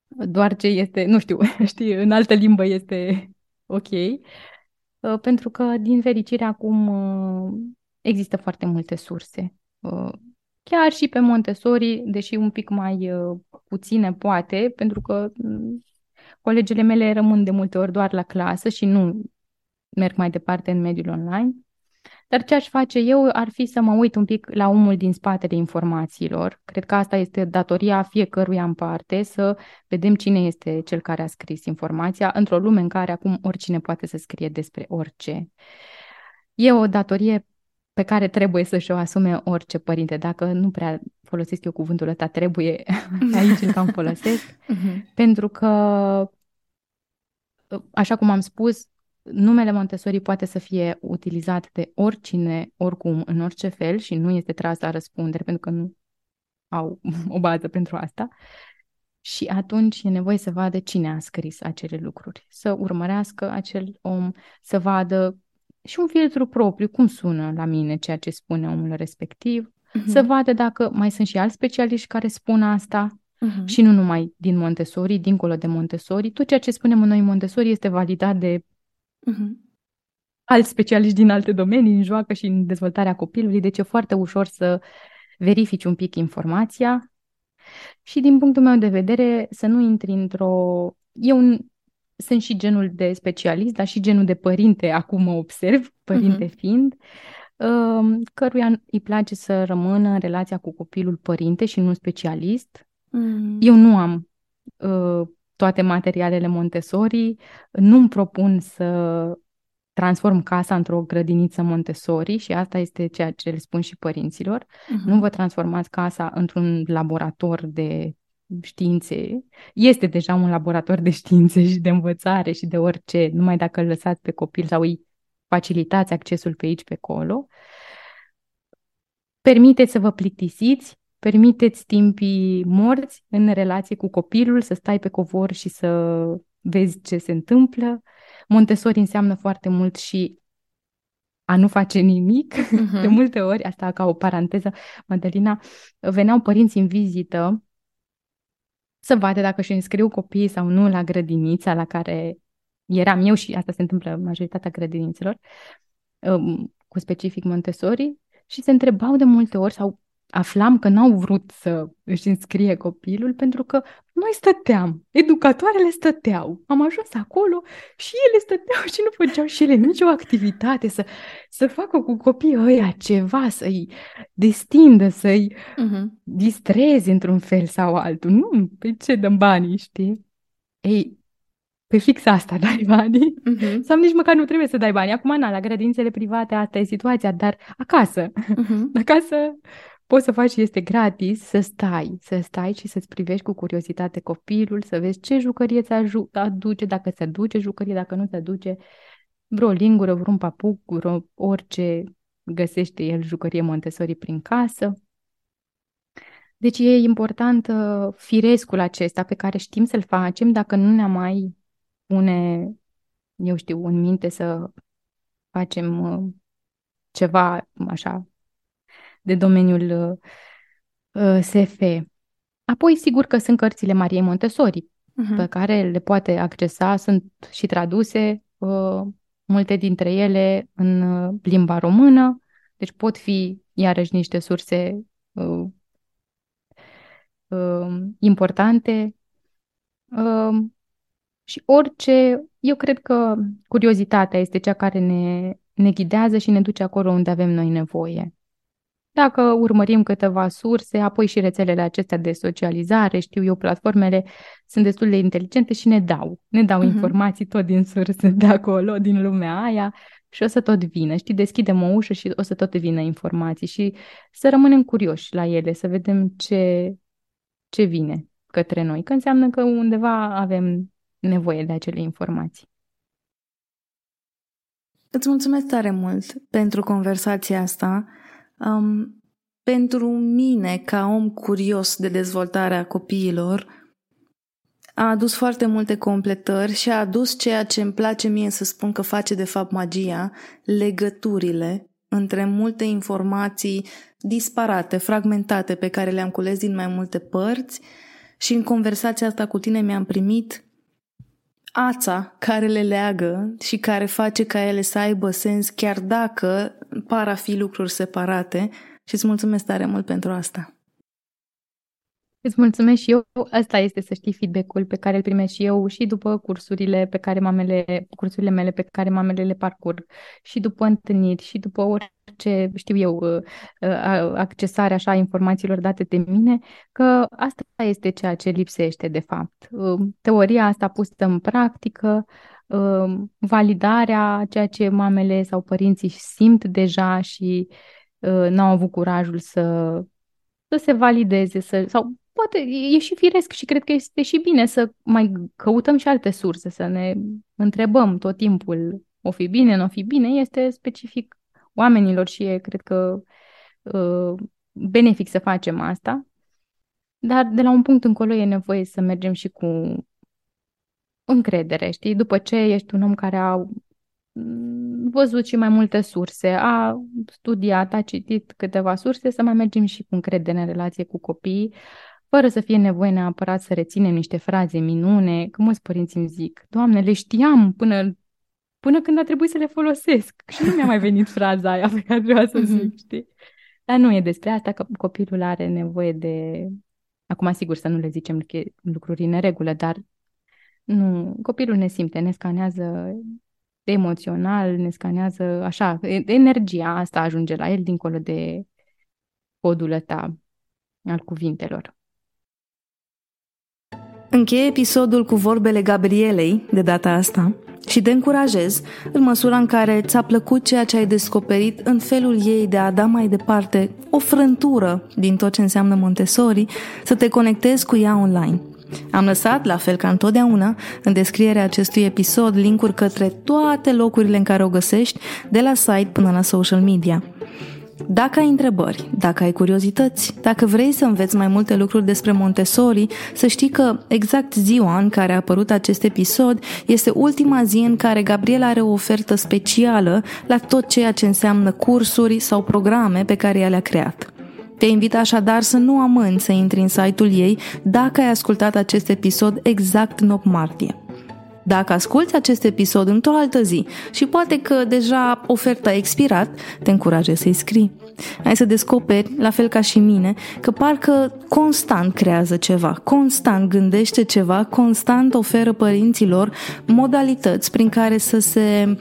doar ce este, nu știu, <laughs> știi, în altă limbă este ok, uh, pentru că, din fericire, acum uh, există foarte multe surse. Uh, chiar și pe Montessori, deși un pic mai puține, poate, pentru că mm, colegele mele rămân de multe ori doar la clasă și nu merg mai departe în mediul online. Dar ce aș face eu ar fi să mă uit un pic la omul din spatele informațiilor. Cred că asta este datoria fiecăruia în parte, să vedem cine este cel care a scris informația într-o lume în care acum oricine poate să scrie despre orice. E o datorie pe care trebuie să-și o asume orice părinte. Dacă nu prea folosesc eu cuvântul ăsta, trebuie <laughs> aici îl cam folosesc, uh-huh. <laughs> pentru că, așa cum am spus, numele Montessori poate să fie utilizat de oricine, oricum, în orice fel și nu este tras la răspundere pentru că nu au <laughs> o bază pentru asta. Și atunci e nevoie să vadă cine a scris acele lucruri, să urmărească acel om, să vadă și un filtru propriu, cum sună la mine ceea ce spune omul respectiv, uh-huh. să vadă dacă mai sunt și alți specialiști care spun asta uh-huh. și nu numai din Montessori, dincolo de Montessori. Tot ceea ce spunem noi în Montessori este validat de uh-huh. alți specialiști din alte domenii, în joacă și în dezvoltarea copilului, deci e foarte ușor să verifici un pic informația și din punctul meu de vedere să nu intri într-o... Eu sunt și genul de specialist, dar și genul de părinte, acum mă observ, părinte uh-huh. fiind, um, căruia îi place să rămână în relația cu copilul părinte și nu specialist. Uh-huh. Eu nu am uh, toate materialele Montessori. Nu-mi propun să transform casa într-o grădiniță Montessori și asta este ceea ce le spun și părinților. Uh-huh. Nu vă transformați casa într-un laborator de științe. Este deja un laborator de științe și de învățare și de orice, numai dacă îl lăsați pe copil sau îi facilitați accesul pe aici, pe acolo. Permiteți să vă plictisiți, permiteți timpii morți în relație cu copilul, să stai pe covor și să vezi ce se întâmplă. Montessori înseamnă foarte mult și a nu face nimic. Uh-huh. De multe ori, asta ca o paranteză, Madalina, veneau părinți în vizită să vadă dacă își înscriu copiii sau nu la grădinița la care eram eu și asta se întâmplă majoritatea grădinițelor, um, cu specific Montessori, și se întrebau de multe ori sau aflam că n-au vrut să își înscrie copilul pentru că noi stăteam, educatoarele stăteau. Am ajuns acolo și ele stăteau și nu făceau și ele nicio activitate să, să facă cu copiii ăia ceva, să-i destindă, să-i uh-huh. distreze într-un fel sau altul. Nu, pe ce dăm banii, știi? Ei, pe fix asta <laughs> dai banii. Uh-huh. Sau nici măcar nu trebuie să dai bani. Acum, na, la grădințele private asta e situația, dar acasă. Uh-huh. Acasă poți să faci este gratis, să stai, să stai și să-ți privești cu curiozitate copilul, să vezi ce jucărie ți aduce, dacă ți aduce jucărie, dacă nu ți aduce vreo lingură, vreun papuc, vreo orice găsește el jucărie Montessori prin casă. Deci e important uh, firescul acesta pe care știm să-l facem dacă nu ne mai pune, eu știu, în minte să facem uh, ceva așa de domeniul uh, SF. Apoi, sigur că sunt cărțile Mariei Montessori, uh-huh. pe care le poate accesa, sunt și traduse, uh, multe dintre ele în uh, limba română, deci pot fi iarăși niște surse uh, uh, importante. Uh, și orice, eu cred că curiozitatea este cea care ne, ne ghidează și ne duce acolo unde avem noi nevoie. Dacă urmărim câteva surse, apoi și rețelele acestea de socializare, știu eu, platformele sunt destul de inteligente și ne dau. Ne dau uh-huh. informații tot din surse de acolo, din lumea aia și o să tot vină. Știi, deschidem o ușă și o să tot vină informații și să rămânem curioși la ele, să vedem ce, ce vine către noi, că înseamnă că undeva avem nevoie de acele informații. Îți mulțumesc tare mult pentru conversația asta. Um, pentru mine, ca om curios de dezvoltarea copiilor, a adus foarte multe completări și a adus ceea ce îmi place mie să spun că face de fapt magia, legăturile între multe informații disparate, fragmentate, pe care le-am cules din mai multe părți și în conversația asta cu tine mi-am primit ața care le leagă și care face ca ele să aibă sens chiar dacă par a fi lucruri separate și îți mulțumesc tare mult pentru asta. Îți mulțumesc și eu. Asta este, să știi, feedback-ul pe care îl primesc și eu și după cursurile pe care mamele, cursurile mele pe care mamele le parcurg și după întâlniri și după orice, știu eu, uh, uh, accesare așa informațiilor date de mine, că asta este ceea ce lipsește de fapt. Uh, teoria asta pusă în practică, validarea ceea ce mamele sau părinții simt deja și n-au avut curajul să să se valideze să, sau poate e și firesc și cred că este și bine să mai căutăm și alte surse, să ne întrebăm tot timpul o fi bine, nu o fi bine, este specific oamenilor și e, cred că, uh, benefic să facem asta. Dar de la un punct încolo e nevoie să mergem și cu încredere, știi? După ce ești un om care a văzut și mai multe surse, a studiat, a citit câteva surse, să mai mergem și cu încredere în relație cu copiii, fără să fie nevoie neapărat să reținem niște fraze minune, că mulți părinți îmi zic, Doamne, le știam până, până când a trebuit să le folosesc și nu mi-a mai venit fraza aia pe care trebuia să zic, mhm. știi? Dar nu e despre asta, că copilul are nevoie de... Acum, sigur, să nu le zicem lucruri în neregulă, dar nu, copilul ne simte, ne scanează emoțional, ne scanează așa, energia asta ajunge la el dincolo de codul ăsta al cuvintelor. Încheie episodul cu vorbele Gabrielei, de data asta, și te încurajez, în măsura în care ți-a plăcut ceea ce ai descoperit în felul ei de a da mai departe o frântură din tot ce înseamnă Montessori, să te conectezi cu ea online. Am lăsat, la fel ca întotdeauna, în descrierea acestui episod linkuri către toate locurile în care o găsești, de la site până la social media. Dacă ai întrebări, dacă ai curiozități, dacă vrei să înveți mai multe lucruri despre Montessori, să știi că exact ziua în care a apărut acest episod este ultima zi în care Gabriela are o ofertă specială la tot ceea ce înseamnă cursuri sau programe pe care ea le-a creat. Te invit așadar să nu amâni să intri în site-ul ei dacă ai ascultat acest episod exact în 8 martie. Dacă asculți acest episod într-o altă zi și poate că deja oferta a expirat, te încurajez să-i scrii. Ai să descoperi, la fel ca și mine, că parcă constant creează ceva, constant gândește ceva, constant oferă părinților modalități prin care să se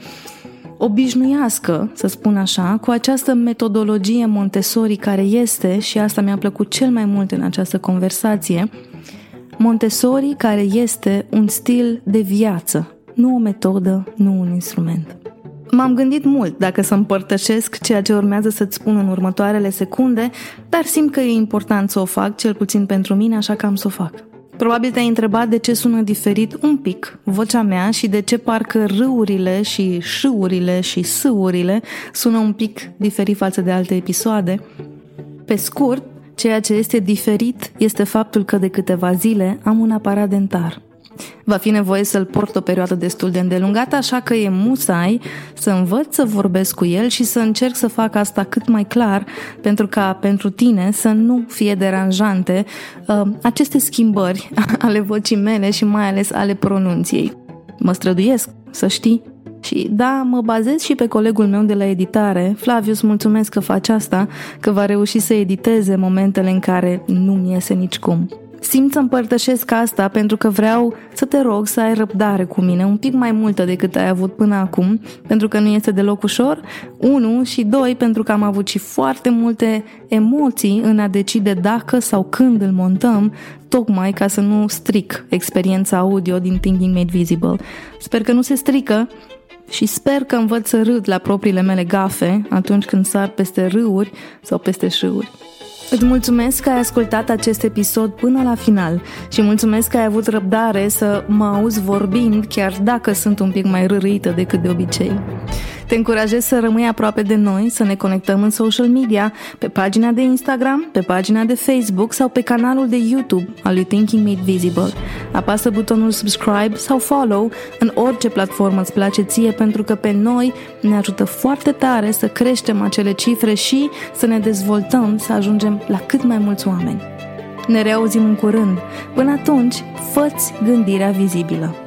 obișnuiască, să spun așa, cu această metodologie Montessori care este, și asta mi-a plăcut cel mai mult în această conversație, Montessori care este un stil de viață, nu o metodă, nu un instrument. M-am gândit mult dacă să împărtășesc ceea ce urmează să-ți spun în următoarele secunde, dar simt că e important să o fac, cel puțin pentru mine, așa că am să o fac. Probabil te-ai întrebat de ce sună diferit un pic vocea mea și de ce parcă râurile și șâurile și sâurile sună un pic diferit față de alte episoade. Pe scurt, ceea ce este diferit este faptul că de câteva zile am un aparat dentar. Va fi nevoie să-l port o perioadă destul de îndelungată, așa că e musai să învăț să vorbesc cu el și să încerc să fac asta cât mai clar, pentru ca pentru tine să nu fie deranjante uh, aceste schimbări <laughs> ale vocii mele și mai ales ale pronunției. Mă străduiesc, să știi. Și da, mă bazez și pe colegul meu de la editare. Flavius, mulțumesc că faci asta, că va reuși să editeze momentele în care nu-mi iese nicicum. Simt să împărtășesc asta pentru că vreau să te rog să ai răbdare cu mine, un pic mai multă decât ai avut până acum, pentru că nu este deloc ușor, unu, și doi, pentru că am avut și foarte multe emoții în a decide dacă sau când îl montăm, tocmai ca să nu stric experiența audio din Thinking Made Visible. Sper că nu se strică și sper că învăț să râd la propriile mele gafe atunci când sar peste râuri sau peste șâuri. Îți mulțumesc că ai ascultat acest episod până la final și mulțumesc că ai avut răbdare să mă auzi vorbind chiar dacă sunt un pic mai rârâită decât de obicei. Te încurajez să rămâi aproape de noi, să ne conectăm în social media, pe pagina de Instagram, pe pagina de Facebook sau pe canalul de YouTube al lui Thinking Made Visible. Apasă butonul subscribe sau follow în orice platformă îți place ție pentru că pe noi ne ajută foarte tare să creștem acele cifre și să ne dezvoltăm, să ajungem la cât mai mulți oameni. Ne reauzim în curând. Până atunci, făți gândirea vizibilă.